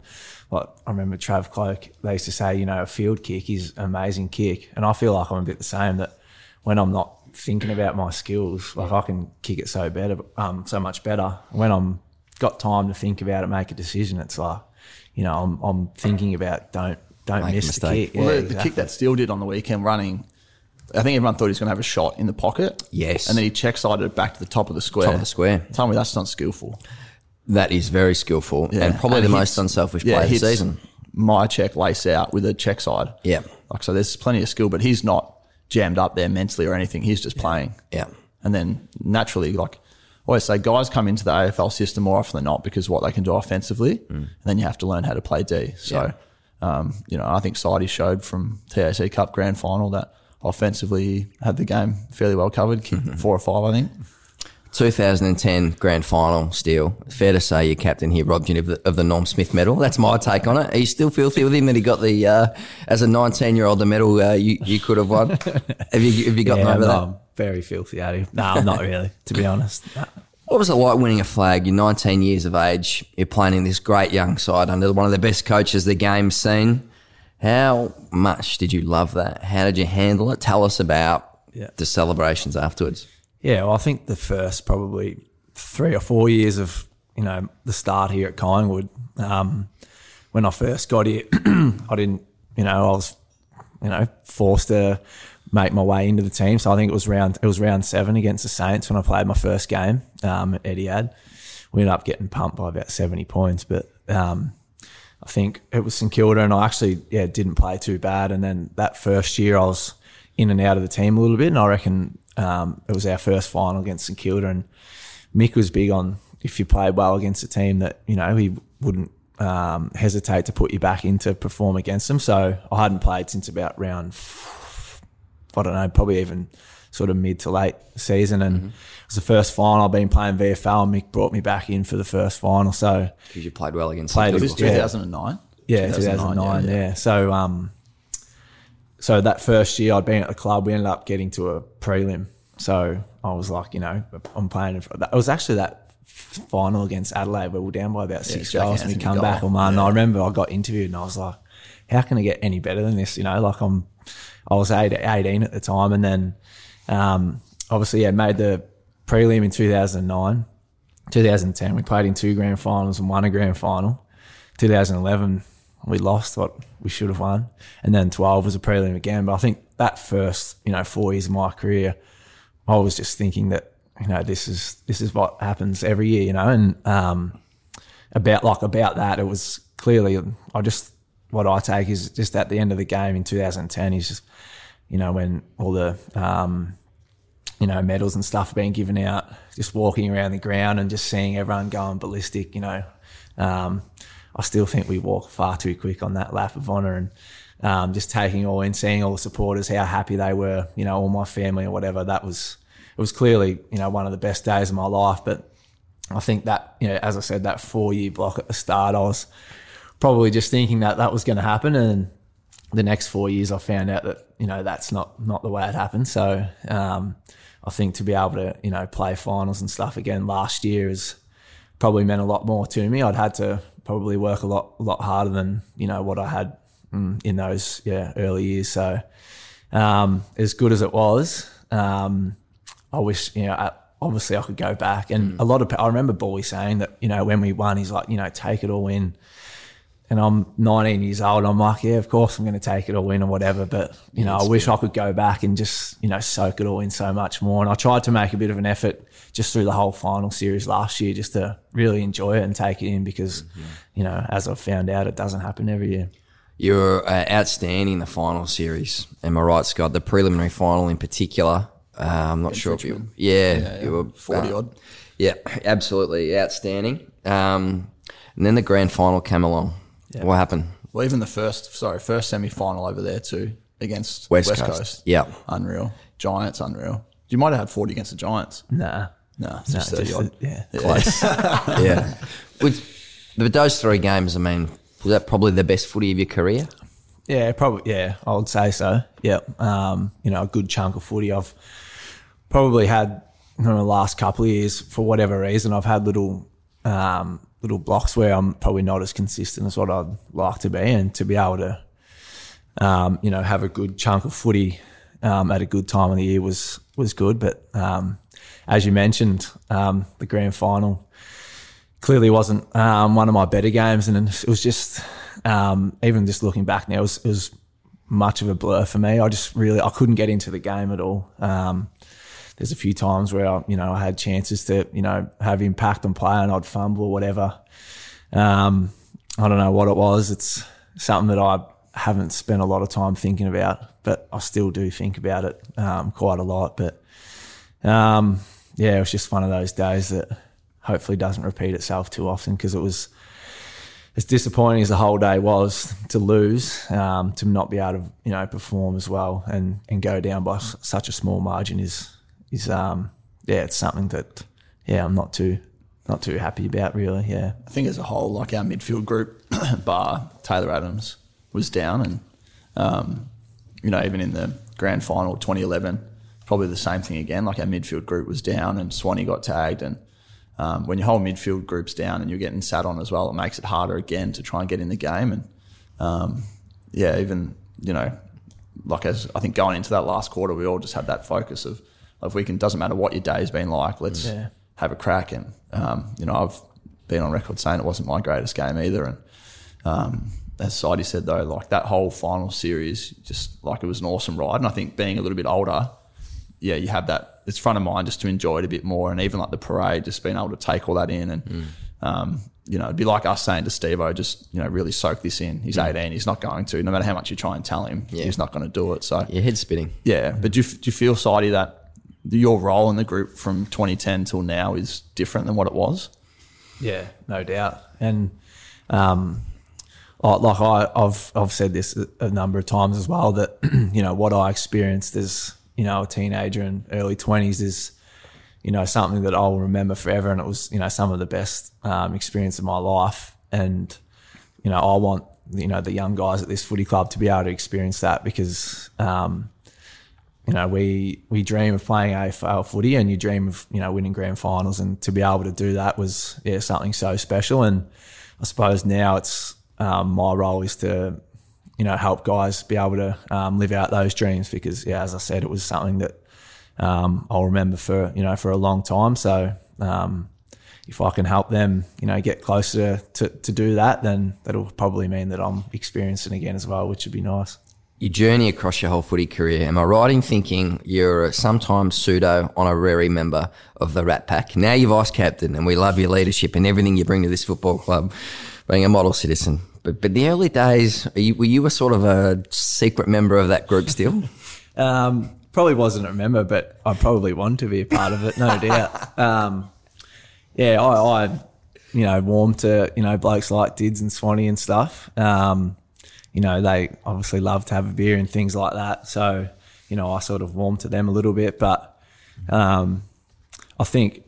[SPEAKER 2] like I remember Trav Cloke, they used to say, you know, a field kick is an amazing kick. And I feel like I'm a bit the same that when I'm not thinking about my skills, like I can kick it so better um so much better. When I'm got time to think about it, make a decision, it's like, you know, I'm I'm thinking about don't don't
[SPEAKER 1] Make
[SPEAKER 2] miss the kick.
[SPEAKER 3] Well,
[SPEAKER 2] Yeah,
[SPEAKER 3] the, the kick that Steele did on the weekend running, I think everyone thought he was going to have a shot in the pocket.
[SPEAKER 1] Yes.
[SPEAKER 3] And then he check sided it back to the top of the square.
[SPEAKER 1] Top of the square.
[SPEAKER 3] Tell me that's not skillful.
[SPEAKER 1] That is very skillful
[SPEAKER 3] Yeah.
[SPEAKER 1] and probably the
[SPEAKER 3] he
[SPEAKER 1] most unselfish
[SPEAKER 3] yeah,
[SPEAKER 1] player of the season.
[SPEAKER 3] My check lace out with a check side.
[SPEAKER 1] Yeah.
[SPEAKER 3] Like so, there's plenty of skill, but he's not jammed up there mentally or anything. He's just playing.
[SPEAKER 1] Yeah.
[SPEAKER 3] And then naturally, like I always say, guys come into the AFL system more often than not because of what they can do offensively,
[SPEAKER 1] Mm.
[SPEAKER 3] and then you have to learn how to play D. So, um, you know, I think Sidey showed from TAC Cup Grand Final that offensively had the game fairly well covered, kicked
[SPEAKER 1] Mm-hmm.
[SPEAKER 3] four or five, I think.
[SPEAKER 1] 2010 grand final still. Fair to say your captain here robbed you of the, of the Norm Smith medal. That's my take on it. Are you still filthy with him that he got the, uh, as a 19 year old, the medal uh, you, you could have won? [laughs] have you, have you gotten
[SPEAKER 2] yeah,
[SPEAKER 1] over
[SPEAKER 2] no,
[SPEAKER 1] that?
[SPEAKER 2] I'm very filthy at him. No, I'm not really, to be honest. No.
[SPEAKER 1] What was it like winning a flag? You're 19 years of age. You're playing in this great young side under one of the best coaches the game's seen. How much did you love that? How did you handle it? Tell us about
[SPEAKER 2] Yeah.
[SPEAKER 1] the celebrations afterwards.
[SPEAKER 2] Yeah, well, I think the first probably three or four years of you know the start here at Collingwood, um, when I first got here, [clears throat] I didn't, you know, I was, you know, forced to make my way into the team. So I think it was round it was round seven against the Saints when I played my first game um, at Etihad. We ended up getting pumped by about seventy points, but um, think it was St Kilda, and I actually yeah didn't play too bad. And then that first year, I was in and out of the team a little bit, and I reckon um, it was our first final against St Kilda, and Mick was big on if you played well against a team that you know he wouldn't um, hesitate to put you back in to perform against them. So I hadn't played since about round I don't know, probably even sort of mid to late season. And it was the first final. I've been playing VFL and Mick brought me back in for the first final. So
[SPEAKER 1] Because you played well against
[SPEAKER 2] Played
[SPEAKER 1] some
[SPEAKER 3] Was
[SPEAKER 2] it
[SPEAKER 3] this
[SPEAKER 1] people.
[SPEAKER 2] Yeah.
[SPEAKER 3] 2009?
[SPEAKER 2] yeah, 2009, yeah, So, um, so that first year I'd been at the club, we ended up getting to a prelim. So I was like, you know, I'm playing. In front. It was actually that final against Adelaide where we were down by about six
[SPEAKER 3] Jack
[SPEAKER 2] goals and we come
[SPEAKER 3] goal.
[SPEAKER 2] back. Oh man,
[SPEAKER 3] Yeah.
[SPEAKER 2] I remember I got interviewed and I was like, how can I get any better than this? You know, like I'm, I was eight, 18 at the time, and then um, obviously yeah, made the prelim in 2009. 2010, we played in two grand finals and won a grand final. 2011, we lost what we should have won, and then 12 was a prelim again. But I think that first, you know, four years of my career, I was just thinking that you know this is this is what happens every year, you know, and um, about like about that, it was clearly I just what I take is just at the end of the game in 2010 is just you know when all the um, you know, medals and stuff being given out, just walking around the ground and just seeing everyone going ballistic, you know. Um, I still think we walk far too quick on that lap of honour and um, just taking all in, seeing all the supporters, how happy they were, you know, all my family or whatever. That was, it was clearly, you know, one of the best days of my life. But I think that, you know, as I said, that four year block at the start, I was probably just thinking that that was going to happen. And the next four years, I found out that you know that's not not the way it happened. So um, I think to be able to you know play finals and stuff again last year has probably meant a lot more to me. I'd had to probably work a lot a lot harder than you know what I had mm, in those yeah early years. So um, as good as it was, um, I wish you know. I, Obviously, I could go back, and a lot of. I remember Bowie saying that you know when we won, he's like, you know, take it all in and I'm 19 years old. I'm like, yeah, of course I'm going to take it all in or whatever. But you know, I wish I could go back and just you know soak it all in so much more. And I tried to make a bit of an effort just through the whole final series last year, just to really enjoy it and take it in because you know, as I've found out, it doesn't happen every year.
[SPEAKER 1] You're uh, outstanding in the final series. Am I right, Scott? The preliminary final in particular. Uh, I'm not sure if you. Yeah, you were
[SPEAKER 3] 40
[SPEAKER 1] uh,
[SPEAKER 3] odd.
[SPEAKER 1] Yeah, absolutely outstanding. Um, and then the grand final came along. What happened?
[SPEAKER 3] Well, even the first, sorry, first semi final over there too against
[SPEAKER 1] West
[SPEAKER 3] West,
[SPEAKER 1] Coast.
[SPEAKER 3] Coast.
[SPEAKER 1] Yeah.
[SPEAKER 3] Unreal. Giants, unreal. You might have had 40 against the Giants.
[SPEAKER 2] Nah,
[SPEAKER 3] No, it's
[SPEAKER 2] nah,
[SPEAKER 3] just 30
[SPEAKER 2] just-
[SPEAKER 3] odd.
[SPEAKER 2] yeah.
[SPEAKER 1] Close. [laughs] yeah. With, but those three games, I mean, was that probably the best footy of your career?
[SPEAKER 2] Yeah, probably. Yeah, I would say so. Yeah, um, you know, a good chunk of footy. I've probably had in the last couple of years, for whatever reason, I've had little um, little blocks where I'm probably not as consistent as what I'd like to be, and to be able to, um, you know, have a good chunk of footy um, at a good time of the year was was good. But um, as you mentioned, um, the grand final clearly wasn't um, one of my better games, and it was just um, even just looking back now, it was, it was much of a blur for me. I just really I couldn't get into the game at all. Um, there's a few times where I, you know I had chances to you know have impact on play and I'd fumble or whatever. Um, I don't know what it was. It's something that I haven't spent a lot of time thinking about, but I still do think about it um, quite a lot. But um, yeah, it was just one of those days that hopefully doesn't repeat itself too often because it was as disappointing as the whole day was to lose, um, to not be able to you know perform as well and and go down by s- such a small margin is is um yeah it's something that yeah I'm not too not too happy about really yeah
[SPEAKER 3] I think as a whole, like our midfield group, [coughs] bar Taylor Adams was down, and um, you know even in the grand final 2011, probably the same thing again. Like our midfield group was down, and Swanee got tagged, and um, when your whole midfield group's down and you're getting sat on as well, it makes it harder again to try and get in the game. And um, yeah, even you know, like as I think going into that last quarter, we all just had that focus of of we can doesn't matter what your day's been like, let's
[SPEAKER 2] Yeah.
[SPEAKER 3] have a crack. And um, you know, I've been on record saying it wasn't my greatest game either. And um, as Sidey said though, like that whole final series, just like it was an awesome ride. And I think being a little bit older, yeah, you have that. It's front of mind just to enjoy it a bit more, and even like the parade, just being able to take all that in, and um, you know, it'd be like us saying to Steve, "I just you know really soak this in." He's 18, he's not going to. No matter how much you try and tell him,
[SPEAKER 1] Yeah.
[SPEAKER 3] he's not going to do it. So
[SPEAKER 1] Your head spinning.
[SPEAKER 3] yeah, but do you, do you feel, Sidey, that your role in the group from 2010 till now is different than what it was?
[SPEAKER 2] Yeah, no doubt. And um, like, I, I've I've said this a, number of times as well that [clears throat] you know what I experienced as you know a teenager and early twenties is you know something that I'll remember forever, and it was you know some of the best um, experience of my life, and you know I want you know the young guys at this footy club to be able to experience that because. Um, you know, we we dream of playing AFL footy, and you dream of you know winning grand finals, and to be able to do that was yeah something so special. And I suppose now it's um, my role is to you know help guys be able to um, live out those dreams because yeah, as I said, it was something that um, I'll remember for you know for a long time. So um, if I can help them, you know, get closer to, to do that, then that'll probably mean that I'm experiencing again as well, which would be nice
[SPEAKER 1] your journey across your whole footy career, am I right in thinking you're a sometimes pseudo honorary member of the Rat Pack? Now you're vice captain, and we love your leadership and everything you bring to this football club, being a model citizen. But but the early days, you, were you a sort of a secret member of that group still? [laughs]
[SPEAKER 2] um, probably wasn't a member, but I probably want to be a part of it, no [laughs] doubt. Um, yeah, I, I, you know, warm to you know blokes like Dids and Swanee and stuff. Um, you know, they obviously love to have a beer and things like that. So, you know, I sort of warmed to them a little bit. But um, I think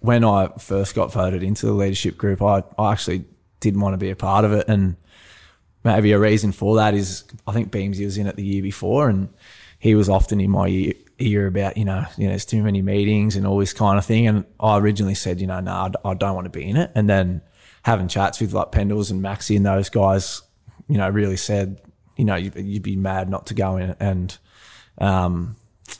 [SPEAKER 2] when I first got voted into the leadership group, I, I actually didn't want to be a part of it. And maybe a reason for that is I think Beamsy was in it the year before and he was often in my ear, about, you know, you know, there's too many meetings and all this kind of thing. And I originally said, you know, no, nah, I don't want to be in it. And then having chats with like Pendles and Maxi and those guys you know, really said, you know, you'd be mad not to go in. And um,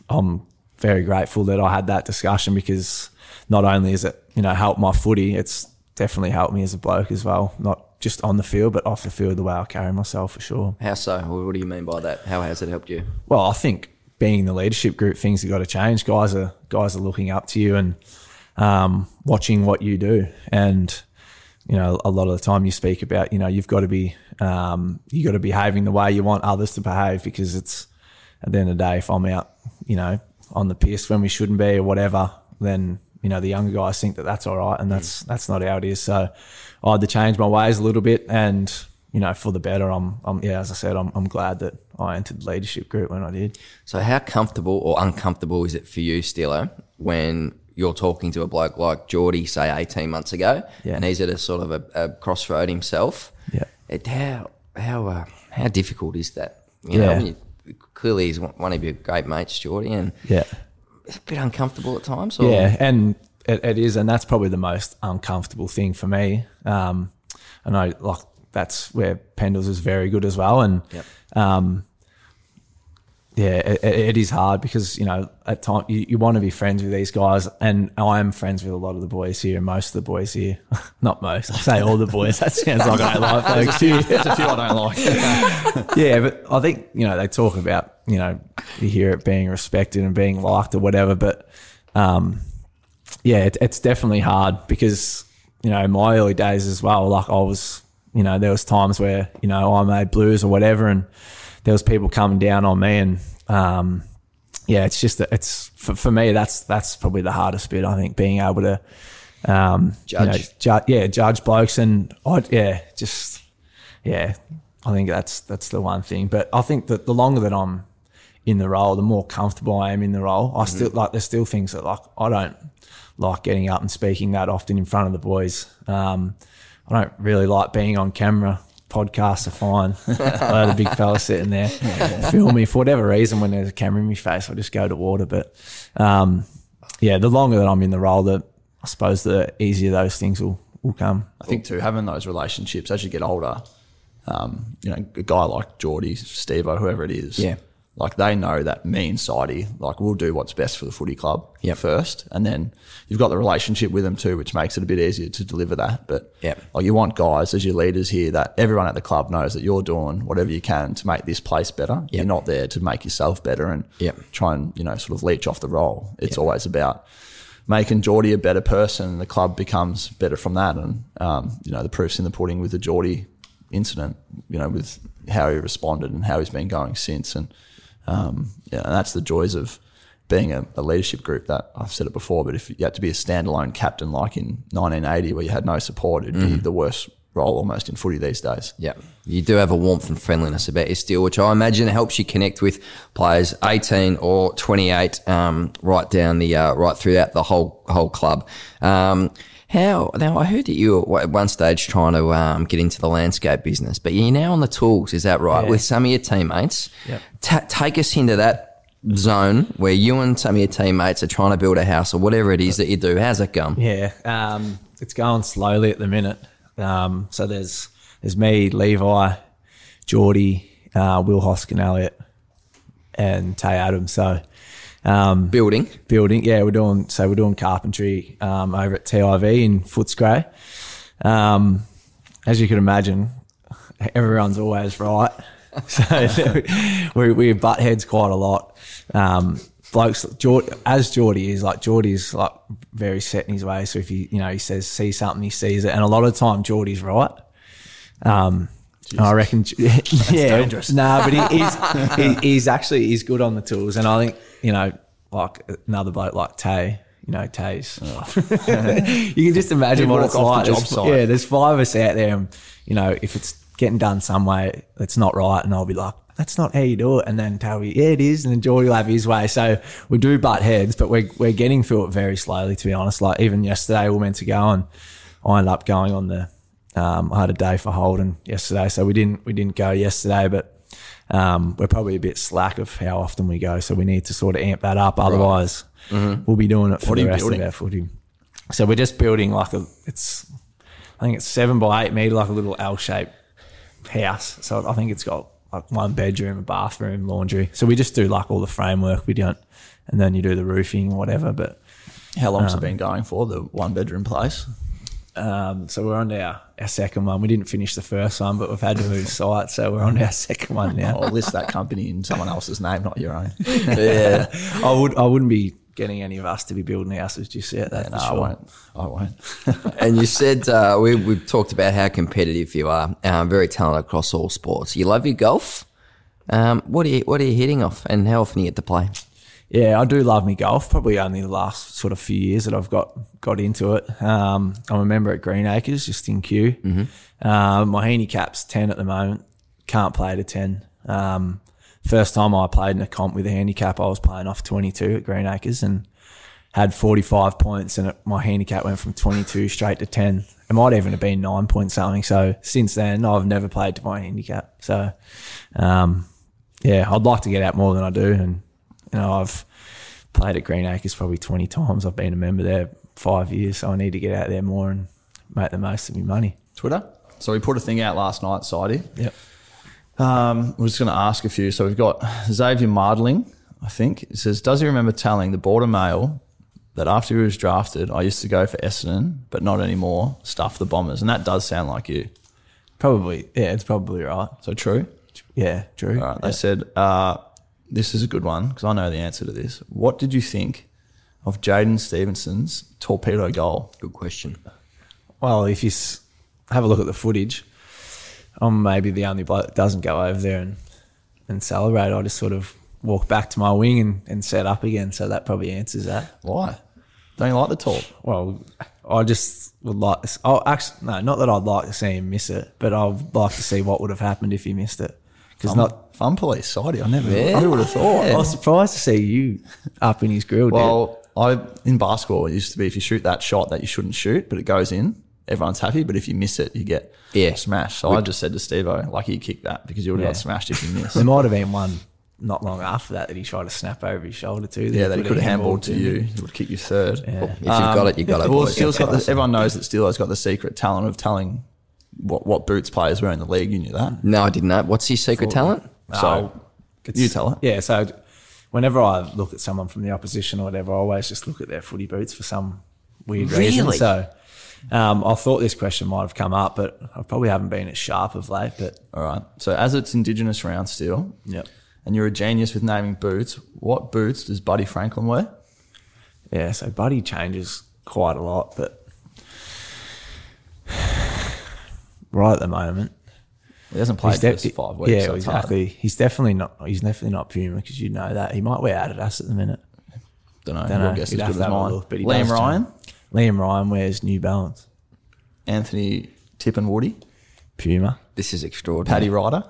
[SPEAKER 2] I'm very grateful that I had that discussion because not only is it, you know, helped my footy, it's definitely helped me as a bloke as well. Not just on the field, but off the field, the way I carry myself for sure.
[SPEAKER 1] How so? What do you mean by that? How has it helped you?
[SPEAKER 2] Well, I think being in the leadership group, things have got to change. Guys are guys are looking up to you and um, watching what you do, and you know, a lot of the time you speak about, you know, you've got to be, um, you got to be behaving the way you want others to behave because it's at the end of the day, if I'm out, you know, on the piss when we shouldn't be or whatever, then you know the younger guys think that that's all right, and that's mm. that's not how it is. So I had to change my ways a little bit, and you know, for the better. I'm, I'm yeah, as I said, I'm, I'm glad that I entered the leadership group when I did.
[SPEAKER 1] So how comfortable or uncomfortable is it for you, Steelo, when you're talking to a bloke like Geordie, say 18 months ago, yeah. and he's at a sort of a, a crossroad himself.
[SPEAKER 2] Yeah.
[SPEAKER 1] It, how how uh, how difficult is that? You yeah. know, you, clearly he's one of your great mates, Geordie, and
[SPEAKER 2] yeah,
[SPEAKER 1] it's a bit uncomfortable at times. Or?
[SPEAKER 2] Yeah, and it, it is, and that's probably the most uncomfortable thing for me. Um, I know, like that's where Pendles is very good as well, and
[SPEAKER 1] yep.
[SPEAKER 2] um, yeah, it, it is hard because you know at times you, you want to be friends with these guys, and I am friends with a lot of the boys here, most of the boys here, [laughs] not most. I say all the boys. That sounds like I don't like folks.
[SPEAKER 3] There's a few I don't like. [laughs]
[SPEAKER 2] yeah, but I think you know they talk about you know you hear it being respected and being liked or whatever, but um, yeah, it, it's definitely hard because you know my early days as well, like I was, you know, there was times where you know I made blues or whatever, and there was people coming down on me and um, yeah, it's just that it's for, for me that's that's probably the hardest bit. I think being able to um,
[SPEAKER 1] judge, you know,
[SPEAKER 2] ju- yeah, judge blokes and I yeah, just yeah, I think that's that's the one thing. But I think that the longer that I'm in the role, the more comfortable I am in the role. I mm-hmm. still like there's still things that like I don't like getting up and speaking that often in front of the boys. Um, I don't really like being on camera podcasts are fine. [laughs] I had a big fella sitting there yeah. film me for whatever reason. When there's a camera in my face, I just go to water. But um, yeah, the longer that I'm in the role, the I suppose the easier those things will will come.
[SPEAKER 3] I think too having those relationships as you get older. Um, you know, a guy like Geordie, Steve, or whoever it is,
[SPEAKER 1] yeah,
[SPEAKER 3] like they know that me and Sidey, like we'll do what's best for the footy club
[SPEAKER 1] yep.
[SPEAKER 3] first, and then you've got the relationship with them too, which makes it a bit easier to deliver that. But
[SPEAKER 1] yep.
[SPEAKER 3] like you want guys as your leaders here that everyone at the club knows that you're doing whatever you can to make this place better. Yep. You're not there to make yourself better and try and you know sort of leech off the role. It's always about making Geordie a better person, and the club becomes better from that. And um, you know the proof's in the pudding with the Geordie incident. You know with how he responded and how he's been going since and um, yeah, and that's the joys of being a, a, leadership group that I've said it before, but if you had to be a standalone captain like in 1980 where you had no support, it'd mm. be the worst role almost in footy these days.
[SPEAKER 1] Yeah, you do have a warmth and friendliness about you still, which I imagine helps you connect with players 18 or 28, um, right down the uh, right throughout the whole whole club. Um, how now? I heard that you were at one stage trying to um, get into the landscape business, but you're now on the tools. Is that right?
[SPEAKER 2] Yeah.
[SPEAKER 1] With some of your teammates.
[SPEAKER 2] Yep.
[SPEAKER 1] Ta take us into that zone where you and some of your teammates are trying to build a house or whatever it is that you do. How's it going?
[SPEAKER 2] Yeah, um, it's going slowly at the minute. Um, so there's there's me, Levi, Geordie, uh, Will Hoskin-Elliott, and Tay Adams. So um,
[SPEAKER 1] Building.
[SPEAKER 2] building, yeah, we're doing so we're doing carpentry um, over at TIV in Footscray. Um, as you can imagine, everyone's always right. [laughs] So we, we butt heads quite a lot. Um, blokes, Geordie, as Geordie is like Geordie's like very set in his way. So if he, you know, he says see something, he sees it, and a lot of the time Geordie's right. Um, I reckon, [laughs] yeah,
[SPEAKER 3] dangerous.
[SPEAKER 2] Nah, but he, he's he, he's actually he's good on the tools, and I think you know, like another bloke like Tay, you know, Tay's. [laughs] [laughs] you can just imagine
[SPEAKER 3] He'd
[SPEAKER 2] what it's like. There's- Yeah, there's five of us out there, and you know, if it's getting done some way, it's not right, and I'll be like, "That's not how you do it," and then tell me, "Yeah, it is," and then Geordie will have his way. So we do butt heads, but we're we're getting through it very slowly, to be honest. Like even yesterday, we were meant to go, and I ended up going on the. Um, I had a day for Holden yesterday, so we didn't we didn't go yesterday, but. Um, we're probably a bit slack of how often we go, so we need to sort of amp that up. Otherwise, we'll be doing it for the rest
[SPEAKER 3] building?
[SPEAKER 2] of our footy. So we're just building like a it's I think it's seven by eight meter, like a little L shaped house. So I think it's got like one bedroom, a bathroom, laundry. So we just do like all the framework. We don't, and then you do the roofing, whatever. But
[SPEAKER 3] How long's it been going for, the one bedroom place?
[SPEAKER 2] Um, so we're on to our, our second one. We didn't finish the first one, but we've had to move [laughs] site, so we're on to our second one now.
[SPEAKER 3] I'll list that company in someone else's name, not your own. [laughs]
[SPEAKER 1] Yeah.
[SPEAKER 2] I would I wouldn't be getting any of us to be building houses just yet. That's
[SPEAKER 3] no,
[SPEAKER 2] for
[SPEAKER 3] I won't. I won't. [laughs]
[SPEAKER 1] and you said uh, we, we've talked about how competitive you are. Um, very talented across all sports. You love your golf. Um, what are you What are you hitting off, and how often do you get to play?
[SPEAKER 2] Yeah, I do love me golf. Probably only the last sort of few years that I've got got into it. Um, I'm a member at Green Acres, just in Kew. Mm-hmm. Um, my handicap's ten at the moment. Can't play to ten. Um, first time I played in a comp with a handicap, I was playing off 22 at Green Acres and had 45 points, and it, my handicap went from 22 straight to 10. It might even have been nine point something. So since then, I've never played to my handicap. So, um, yeah, I'd like to get out more than I do, and you know, I've played at Green Acres probably 20 times. I've been a member there five years, so I need to get out there more and make the most of my money.
[SPEAKER 3] Twitter. So we put a thing out last night, Sidey.
[SPEAKER 2] Yep.
[SPEAKER 3] Um, we're just going to ask a few. So we've got Xavier Mardling, I think. It says, Does he remember telling the Border Mail that after he was drafted, I used to go for Essendon, but not anymore, stuff the Bombers? And that does sound like you.
[SPEAKER 2] Probably, yeah, it's probably right.
[SPEAKER 3] So true.
[SPEAKER 2] Yeah, true.
[SPEAKER 3] All right. They
[SPEAKER 2] Yeah.
[SPEAKER 3] said, uh, This is a good one because I know the answer to this. What did you think of Jaidyn Stephenson's torpedo goal?
[SPEAKER 1] Good question.
[SPEAKER 2] Well, if you s- have a look at the footage, I'm maybe the only bloke that doesn't go over there and, and celebrate. I just sort of walk back to my wing and, and set up again. So that probably answers that.
[SPEAKER 3] Why? Don't you like the talk?
[SPEAKER 2] Well, I just would like. To, oh, actually, no, not that I'd like to see him miss it, but I'd like to see what would have happened if he missed it. Because not,
[SPEAKER 3] fun police, Sidey. I never,
[SPEAKER 1] Yeah.
[SPEAKER 3] who would have thought?
[SPEAKER 2] I was surprised to see you up in his grill. dude.
[SPEAKER 3] Well, I in basketball it used to be if you shoot that shot that you shouldn't shoot, but it goes in, everyone's happy. But if you miss it, you get
[SPEAKER 1] Yeah.
[SPEAKER 3] smashed. So I just said to Steve-O, lucky you kicked that because you would have
[SPEAKER 2] Yeah.
[SPEAKER 3] got smashed if you [laughs] missed.
[SPEAKER 2] there might have been one not long after that that he tried to snap over his shoulder too.
[SPEAKER 3] yeah, that he could have
[SPEAKER 2] handballed
[SPEAKER 3] to you. He would kick you third.
[SPEAKER 2] Yeah.
[SPEAKER 1] If you've got it, you got it.
[SPEAKER 3] Well, got the, everyone knows that Steele's got the secret talent of telling what, what boots players wear in the league. You knew that.
[SPEAKER 1] no, I didn't know. What's his secret talent?
[SPEAKER 3] So you tell it.
[SPEAKER 2] Yeah, so whenever I look at someone from the opposition or whatever, I always just look at their footy boots for some weird reason. So um, I thought this question might have come up, but I probably haven't been as sharp of late. But
[SPEAKER 3] All right. So as it's Indigenous round still,
[SPEAKER 2] Yep.
[SPEAKER 3] and you're a genius with naming boots, what boots does Buddy Franklin wear?
[SPEAKER 2] yeah, so Buddy changes quite a lot, but right at the moment,
[SPEAKER 3] He hasn't played
[SPEAKER 2] he's
[SPEAKER 3] for five weeks.
[SPEAKER 2] yeah,
[SPEAKER 3] so it's hard.
[SPEAKER 2] exactly. He's definitely not. He's definitely not Puma because you know that he might wear Adidas at the minute.
[SPEAKER 3] Don't know.
[SPEAKER 2] Don't know.
[SPEAKER 3] guess
[SPEAKER 2] You'd
[SPEAKER 3] is
[SPEAKER 2] have
[SPEAKER 3] good
[SPEAKER 2] to
[SPEAKER 3] as mine.
[SPEAKER 2] look, but he
[SPEAKER 3] Liam Ryan,
[SPEAKER 2] change. Liam Ryan wears New Balance.
[SPEAKER 3] Anthony Tip and Woody,
[SPEAKER 2] Puma.
[SPEAKER 1] This is extraordinary.
[SPEAKER 3] Paddy Ryder.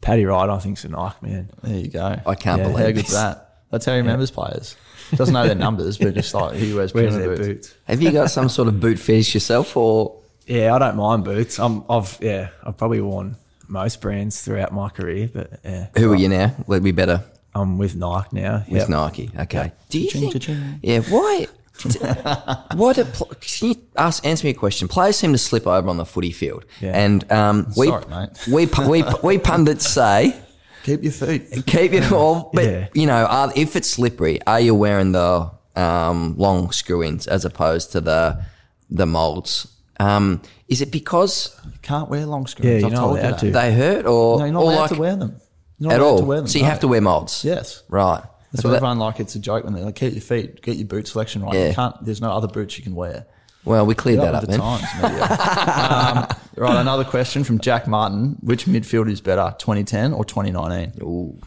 [SPEAKER 2] Paddy Ryder, I think's a Nike man.
[SPEAKER 3] There you go.
[SPEAKER 1] I can't
[SPEAKER 2] Yeah,
[SPEAKER 1] believe
[SPEAKER 3] How
[SPEAKER 1] this.
[SPEAKER 3] good's that? That's how he remembers players. Doesn't know their numbers, but just like he wears [laughs]
[SPEAKER 2] Wears
[SPEAKER 3] Puma
[SPEAKER 2] their
[SPEAKER 3] boots.
[SPEAKER 2] boots.
[SPEAKER 1] Have you got some sort of boot fetish yourself, or
[SPEAKER 2] Yeah, I don't mind boots. I'm, I've yeah, I've probably worn most brands throughout my career, but yeah,
[SPEAKER 1] who are you now? Let me better
[SPEAKER 2] I'm with Nike now.
[SPEAKER 1] with
[SPEAKER 2] Yep.
[SPEAKER 1] Nike. Okay. Do you
[SPEAKER 3] Cha-ching,
[SPEAKER 1] think?
[SPEAKER 3] cha-ching.
[SPEAKER 1] Yeah. Why? [laughs] why do? pl- Can you ask? Answer me a question. Players seem to slip over on the footy field,
[SPEAKER 2] Yeah.
[SPEAKER 1] and um, we,
[SPEAKER 3] Sorry, mate.
[SPEAKER 1] we pu- we we pundits say
[SPEAKER 3] Keep your feet.
[SPEAKER 1] keep it all. But
[SPEAKER 2] Yeah.
[SPEAKER 1] you know, are, if it's slippery, are you wearing the um, long screw ins as opposed to the the molds? Um, is it because
[SPEAKER 3] You can't wear long screens.
[SPEAKER 2] Yeah, you're
[SPEAKER 3] I've
[SPEAKER 2] not
[SPEAKER 3] told you
[SPEAKER 2] allowed
[SPEAKER 3] that.
[SPEAKER 2] to.
[SPEAKER 1] they hurt, or
[SPEAKER 3] No, you're not
[SPEAKER 1] or
[SPEAKER 3] allowed
[SPEAKER 1] like
[SPEAKER 3] to wear them. You're not
[SPEAKER 1] at all?
[SPEAKER 3] to wear them.
[SPEAKER 1] so you
[SPEAKER 3] no.
[SPEAKER 1] have to wear molds.
[SPEAKER 3] Yes.
[SPEAKER 1] Right.
[SPEAKER 3] That's
[SPEAKER 1] So
[SPEAKER 3] what
[SPEAKER 1] that-
[SPEAKER 3] everyone like. It's a joke when they like keep your feet, get your boot selection right.
[SPEAKER 1] Yeah.
[SPEAKER 3] You can't. There's no other boots you can wear.
[SPEAKER 1] well, we cleared that up
[SPEAKER 3] with
[SPEAKER 1] then.
[SPEAKER 3] the times, um, [laughs] right, another question from Jack Martin: Which midfield is better, 2010 or 2019?
[SPEAKER 1] Ooh.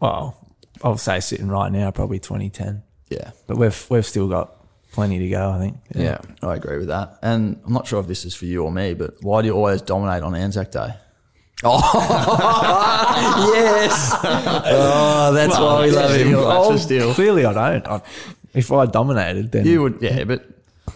[SPEAKER 2] Well, I'll say sitting right now, probably 2010,
[SPEAKER 3] Yeah,
[SPEAKER 2] but we've we've still got plenty to go. I think.
[SPEAKER 1] Yeah.
[SPEAKER 3] I agree with that. And I'm not sure if this is for you or me, but why do you always dominate on Anzac Day? [laughs]
[SPEAKER 1] Oh, [laughs] yes. Oh, that's why we
[SPEAKER 3] yeah,
[SPEAKER 1] love him.
[SPEAKER 2] Oh,
[SPEAKER 3] Steele.
[SPEAKER 2] Clearly, I don't. I, if I dominated, then
[SPEAKER 3] You would, yeah, but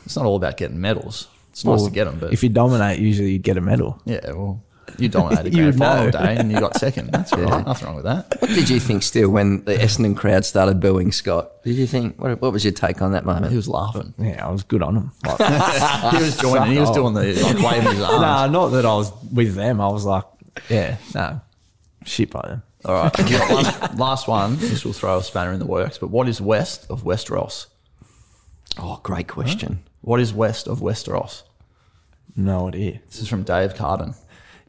[SPEAKER 3] it's not all about getting medals. It's nice to get them, but
[SPEAKER 2] if you dominate, usually you get a medal.
[SPEAKER 3] yeah, well, you dominated [laughs]
[SPEAKER 2] You
[SPEAKER 3] grand
[SPEAKER 2] would
[SPEAKER 3] final day and you got second. That's all right. Nothing wrong with that.
[SPEAKER 1] What did you think Steele when the Essendon crowd started booing Scott? Did you think, what, what was your take on that moment?
[SPEAKER 3] He was laughing.
[SPEAKER 2] Yeah, I was good on them. Like, [laughs]
[SPEAKER 3] he was joining. He was doing the like waving his [laughs] arms.
[SPEAKER 2] nah, not that I was with them. I was like, yeah, no, shit by them.
[SPEAKER 3] All right. last, last one. This will throw a spanner in the works. But what is west of Westeros?
[SPEAKER 1] Oh, great question.
[SPEAKER 3] What is west of Westeros?
[SPEAKER 2] No idea.
[SPEAKER 3] This is from Dave Carden.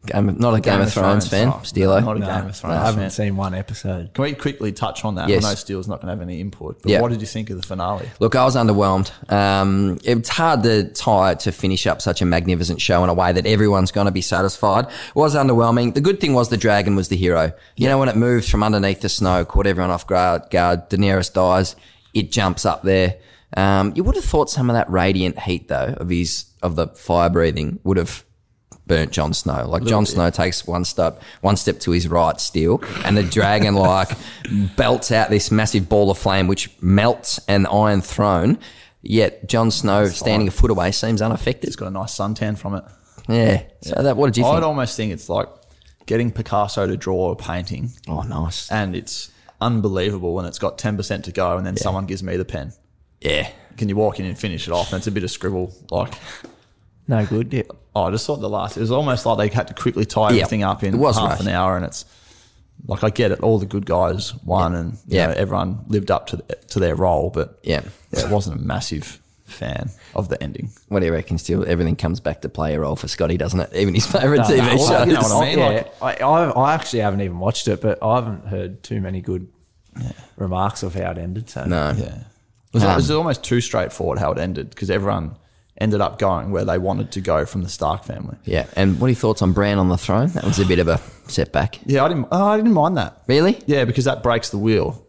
[SPEAKER 1] Game of, not a Game, of Thrones, fan,
[SPEAKER 3] Oh,
[SPEAKER 1] Steelo.
[SPEAKER 3] Not a
[SPEAKER 2] No,
[SPEAKER 3] Game of Thrones
[SPEAKER 2] I haven't
[SPEAKER 3] fan.
[SPEAKER 2] seen one episode.
[SPEAKER 3] Can we quickly touch on that?
[SPEAKER 1] Yes.
[SPEAKER 3] I know Steele's not going to have any input, but
[SPEAKER 1] Yeah.
[SPEAKER 3] what did you think of the finale?
[SPEAKER 1] Look, I was underwhelmed. Um, it's hard to tie to finish up such a magnificent show in a way that everyone's going to be satisfied. It was underwhelming. The good thing was the dragon was the hero. You know, when it moves from underneath the snow, caught everyone off guard, guard Daenerys dies, it jumps up there. Um, you would have thought some of that radiant heat though of his, of the fire breathing would have burnt Jon Snow. Like Jon Snow takes one step, one step to his right still, and the dragon [laughs] like belts out this massive ball of flame which melts an Iron Throne. Yet Jon Snow, standing a foot away, seems unaffected.
[SPEAKER 3] It's got a nice suntan from it.
[SPEAKER 1] Yeah. So that, what did you
[SPEAKER 3] I'd
[SPEAKER 1] think?
[SPEAKER 3] almost think it's like getting Picasso to draw a painting,
[SPEAKER 1] Oh, nice.
[SPEAKER 3] and it's unbelievable when it's got 10% to go, and then someone gives me the pen.
[SPEAKER 1] Yeah.
[SPEAKER 3] Can you walk in and finish it off? And it's a bit of scribble. Like,
[SPEAKER 2] No good. Yeah.
[SPEAKER 3] oh, I just thought the last, it was almost like they had to quickly tie
[SPEAKER 1] Yeah,
[SPEAKER 3] everything up in
[SPEAKER 1] it was
[SPEAKER 3] half
[SPEAKER 1] rushed.
[SPEAKER 3] an hour, and it's like, I get it. All the good guys won, and you
[SPEAKER 1] Yeah.
[SPEAKER 3] know, everyone lived up to, to their role, but
[SPEAKER 1] Yeah.
[SPEAKER 3] yeah, it wasn't a massive fan of the ending.
[SPEAKER 1] What do you reckon? Still, everything comes back to play a role for Scotty, doesn't it? Even his favourite TV
[SPEAKER 3] no,
[SPEAKER 1] shows.
[SPEAKER 3] well, you know what I mean?
[SPEAKER 2] yeah,
[SPEAKER 3] Like-
[SPEAKER 2] I, I, I actually haven't even watched it, but I haven't heard too many good remarks of how it ended. So
[SPEAKER 1] No.
[SPEAKER 3] Yeah. It was,
[SPEAKER 1] Um,
[SPEAKER 3] it was almost too straightforward how it ended because everyone ended up going where they wanted to go from the Stark family.
[SPEAKER 1] Yeah. And what are your thoughts on Bran on the throne? That was a bit of a setback.
[SPEAKER 3] Yeah, I didn't. Oh, I didn't mind that.
[SPEAKER 1] Really?
[SPEAKER 3] Yeah, because that breaks the wheel.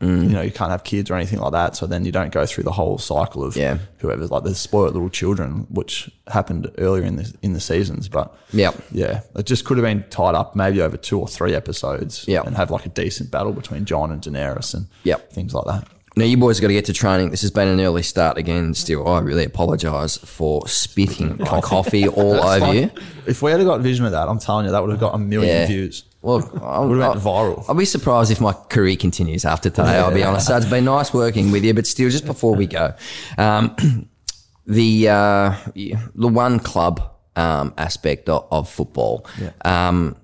[SPEAKER 1] Mm.
[SPEAKER 3] You know, you can't have kids or anything like that, so then you don't go through the whole cycle of
[SPEAKER 1] Yeah.
[SPEAKER 3] whoever's like the spoiled little children, which happened earlier in the in the seasons. But
[SPEAKER 1] yeah,
[SPEAKER 3] yeah, it just could have been tied up maybe over two or three episodes.
[SPEAKER 1] Yep.
[SPEAKER 3] and have like a decent battle between Jon and Daenerys and
[SPEAKER 1] Yep.
[SPEAKER 3] things like that.
[SPEAKER 1] Now, you boys got to get to training. This has been an early start again. Steele, I really apologise for spitting [laughs] coffee all over you.
[SPEAKER 3] If we had got vision of that, I'm telling you, that would have got a million
[SPEAKER 1] Yeah.
[SPEAKER 3] views.
[SPEAKER 1] Well, [laughs] I'll,
[SPEAKER 3] Would have went viral.
[SPEAKER 1] I'll be surprised if my career continues after today. I'll be honest. So it's been nice working with you, but Steele, just before we go, um, [clears throat] the uh, the one club um, aspect of, of football. Um,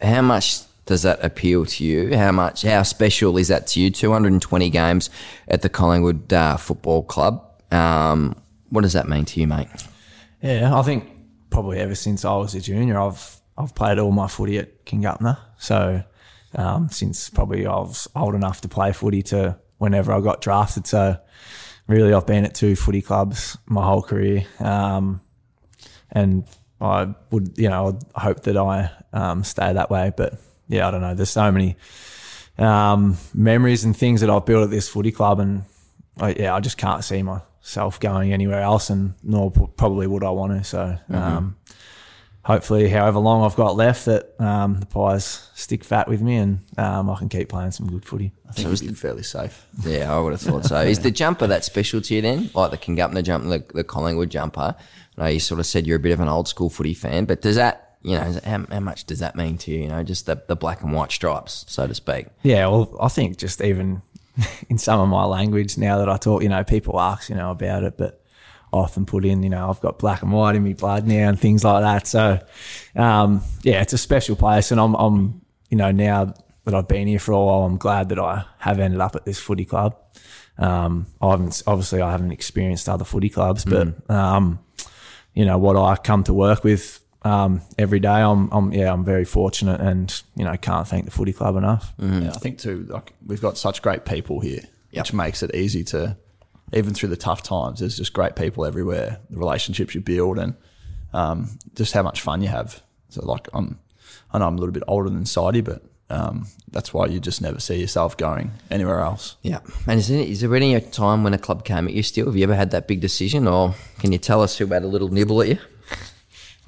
[SPEAKER 1] how much does that appeal to you? How much? How special is that to you? Two hundred and twenty games at the Collingwood uh, Football Club. Um, what does that mean to you, mate?
[SPEAKER 2] Yeah, I think probably ever since I was a junior, I've I've played all my footy at Congupna. So um, since probably I was old enough to play footy to whenever I got drafted. So really, I've been at two footy clubs my whole career, um, and I would you know I hope that I um, stay that way. But yeah, I don't know. There's so many um, memories and things that I've built at this footy club, and I, yeah, I just can't see myself going anywhere else, and nor p- probably would I want to. So,
[SPEAKER 1] Mm-hmm.
[SPEAKER 2] um, hopefully, however long I've got left, that um, the Pies stick fat with me, and um, I can keep playing some good footy.
[SPEAKER 3] I think he's been fairly safe.
[SPEAKER 1] Yeah, I would have thought so. Is the jumper that special to you then? Like the Congupna jumper, the, the Collingwood jumper? I know you sort of said you're a bit of an old school footy fan, but does that, you know, how, how much does that mean to you? You know, just the, the black and white stripes, so to speak.
[SPEAKER 2] Yeah, well, I think just even [laughs] in some of my language now that I talk, you know, people ask, you know, about it, but I often put in, you know, I've got black and white in my blood now and things like that. So, um, yeah, it's a special place, and I'm, I'm, you know, now that I've been here for a while, I'm glad that I have ended up at this footy club. Um, I haven't, obviously, I haven't experienced other footy clubs, but, um, you know, what I come to work with um, every day, I'm, I'm, yeah, I'm very fortunate, and you know, can't thank the footy club enough.
[SPEAKER 3] Yeah, I think too, like we've got such great people here, which makes it easy to, even through the tough times. There's just great people everywhere. The relationships you build, and um, just how much fun you have. So, like, I'm, I know I'm a little bit older than Sidey, but um, that's why you just never see yourself going anywhere else.
[SPEAKER 1] Yeah. And is there, is there any time when a club came at you still? Have you ever had that big decision, or can you tell us who had a little nibble at you?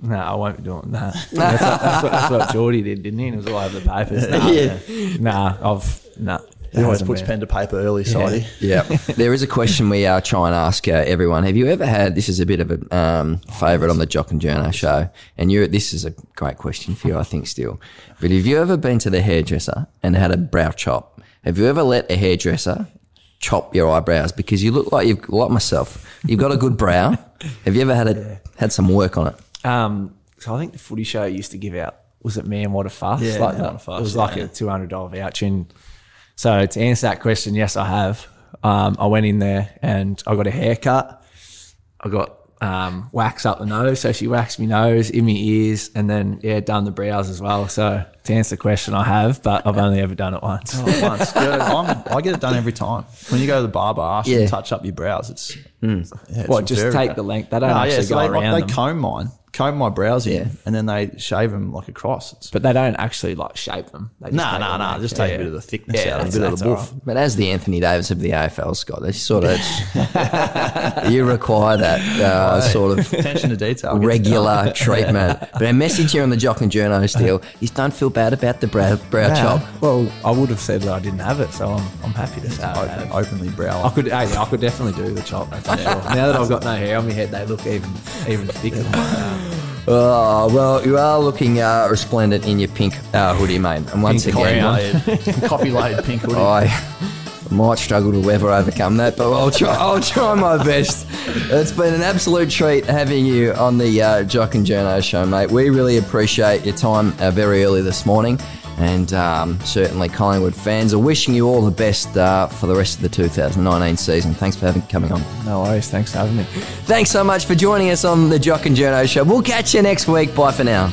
[SPEAKER 2] No, I won't be doing that. that's, what, that's, what, that's what Geordie did, didn't he? It was all over the papers. [laughs] Nah,
[SPEAKER 1] Yeah.
[SPEAKER 2] nah I've nah.
[SPEAKER 3] He always puts
[SPEAKER 2] been.
[SPEAKER 3] pen to paper early, Sidey.
[SPEAKER 1] Yeah. [laughs] there is a question we uh, try and ask uh, everyone. Have you ever had, this is a bit of a um, favourite on the Jock and Journo show, and you this is a great question for you, I think, Steele. But have you ever been to the hairdresser and had a brow chop? Have you ever let a hairdresser chop your eyebrows? Because you look like you've, like myself, you've got a good brow. Have you ever had a, had some work on it?
[SPEAKER 2] Um, so I think the footy show used to give out was it man what a fuss?
[SPEAKER 3] Yeah,
[SPEAKER 2] like
[SPEAKER 3] Man. What a Fuss,
[SPEAKER 2] It was like a two hundred dollar voucher. And so to answer that question, yes, I have. Um, I went in there and I got a haircut. I got um, wax up the nose, so she waxed my nose, in my ears, and then yeah, done the brows as well. So to answer the question, I have, but I've only ever done it once.
[SPEAKER 3] Oh, once. Yeah, I'm, I get it done every time. When you go to the barber, ask
[SPEAKER 1] Yeah.
[SPEAKER 3] to touch up your brows. It's, yeah, it's
[SPEAKER 2] What, just take
[SPEAKER 3] bad.
[SPEAKER 2] the length? They don't
[SPEAKER 3] No,
[SPEAKER 2] actually
[SPEAKER 3] so
[SPEAKER 2] go
[SPEAKER 3] they,
[SPEAKER 2] around
[SPEAKER 3] they
[SPEAKER 2] them.
[SPEAKER 3] comb mine, comb my brows in,
[SPEAKER 1] Yeah.
[SPEAKER 3] and then they shave them like across. It's,
[SPEAKER 2] But they don't actually like shape them. They just
[SPEAKER 3] nah,
[SPEAKER 2] take
[SPEAKER 3] nah, nah. Just take
[SPEAKER 2] yeah.
[SPEAKER 3] a bit of the thickness
[SPEAKER 2] Yeah,
[SPEAKER 3] out, a
[SPEAKER 2] that's-
[SPEAKER 3] bit of the
[SPEAKER 2] all
[SPEAKER 3] boof.
[SPEAKER 1] But as the Anthony Davis of the AFL, Scott, they sort of [laughs] you require that uh, sort of
[SPEAKER 3] Attention to detail.
[SPEAKER 1] Regular
[SPEAKER 3] done. [laughs]
[SPEAKER 1] treatment. But our message here on the Jock and Journo still is don't feel bad about the brow, brow
[SPEAKER 2] Yeah.
[SPEAKER 1] chop.
[SPEAKER 2] Well, I would have said that I didn't have it, so I'm, I'm happy to say I
[SPEAKER 3] Open,
[SPEAKER 2] have.
[SPEAKER 3] openly brow.
[SPEAKER 2] I could, hey, I could definitely do the chop. That's for sure. [laughs] Now that I've got no hair on my head, they look even, even thicker.
[SPEAKER 1] Oh, well, you are looking uh, resplendent in your pink uh, hoodie, mate. And once
[SPEAKER 2] Pink
[SPEAKER 1] again,
[SPEAKER 3] Coffee-laid, [laughs] coffee-laid pink hoodie. [laughs]
[SPEAKER 1] I might struggle to ever overcome that, but I'll try. I'll try my best. It's been an absolute treat having you on the uh, Jock and Journo show, mate. We really appreciate your time uh, very early this morning, and um, certainly Collingwood fans are wishing you all the best uh, for the rest of the 2019 season. Thanks for having coming on.
[SPEAKER 2] No worries. Thanks for having me.
[SPEAKER 1] Thanks so much for joining us on the Jock and Journo show. We'll catch you next week. Bye for now.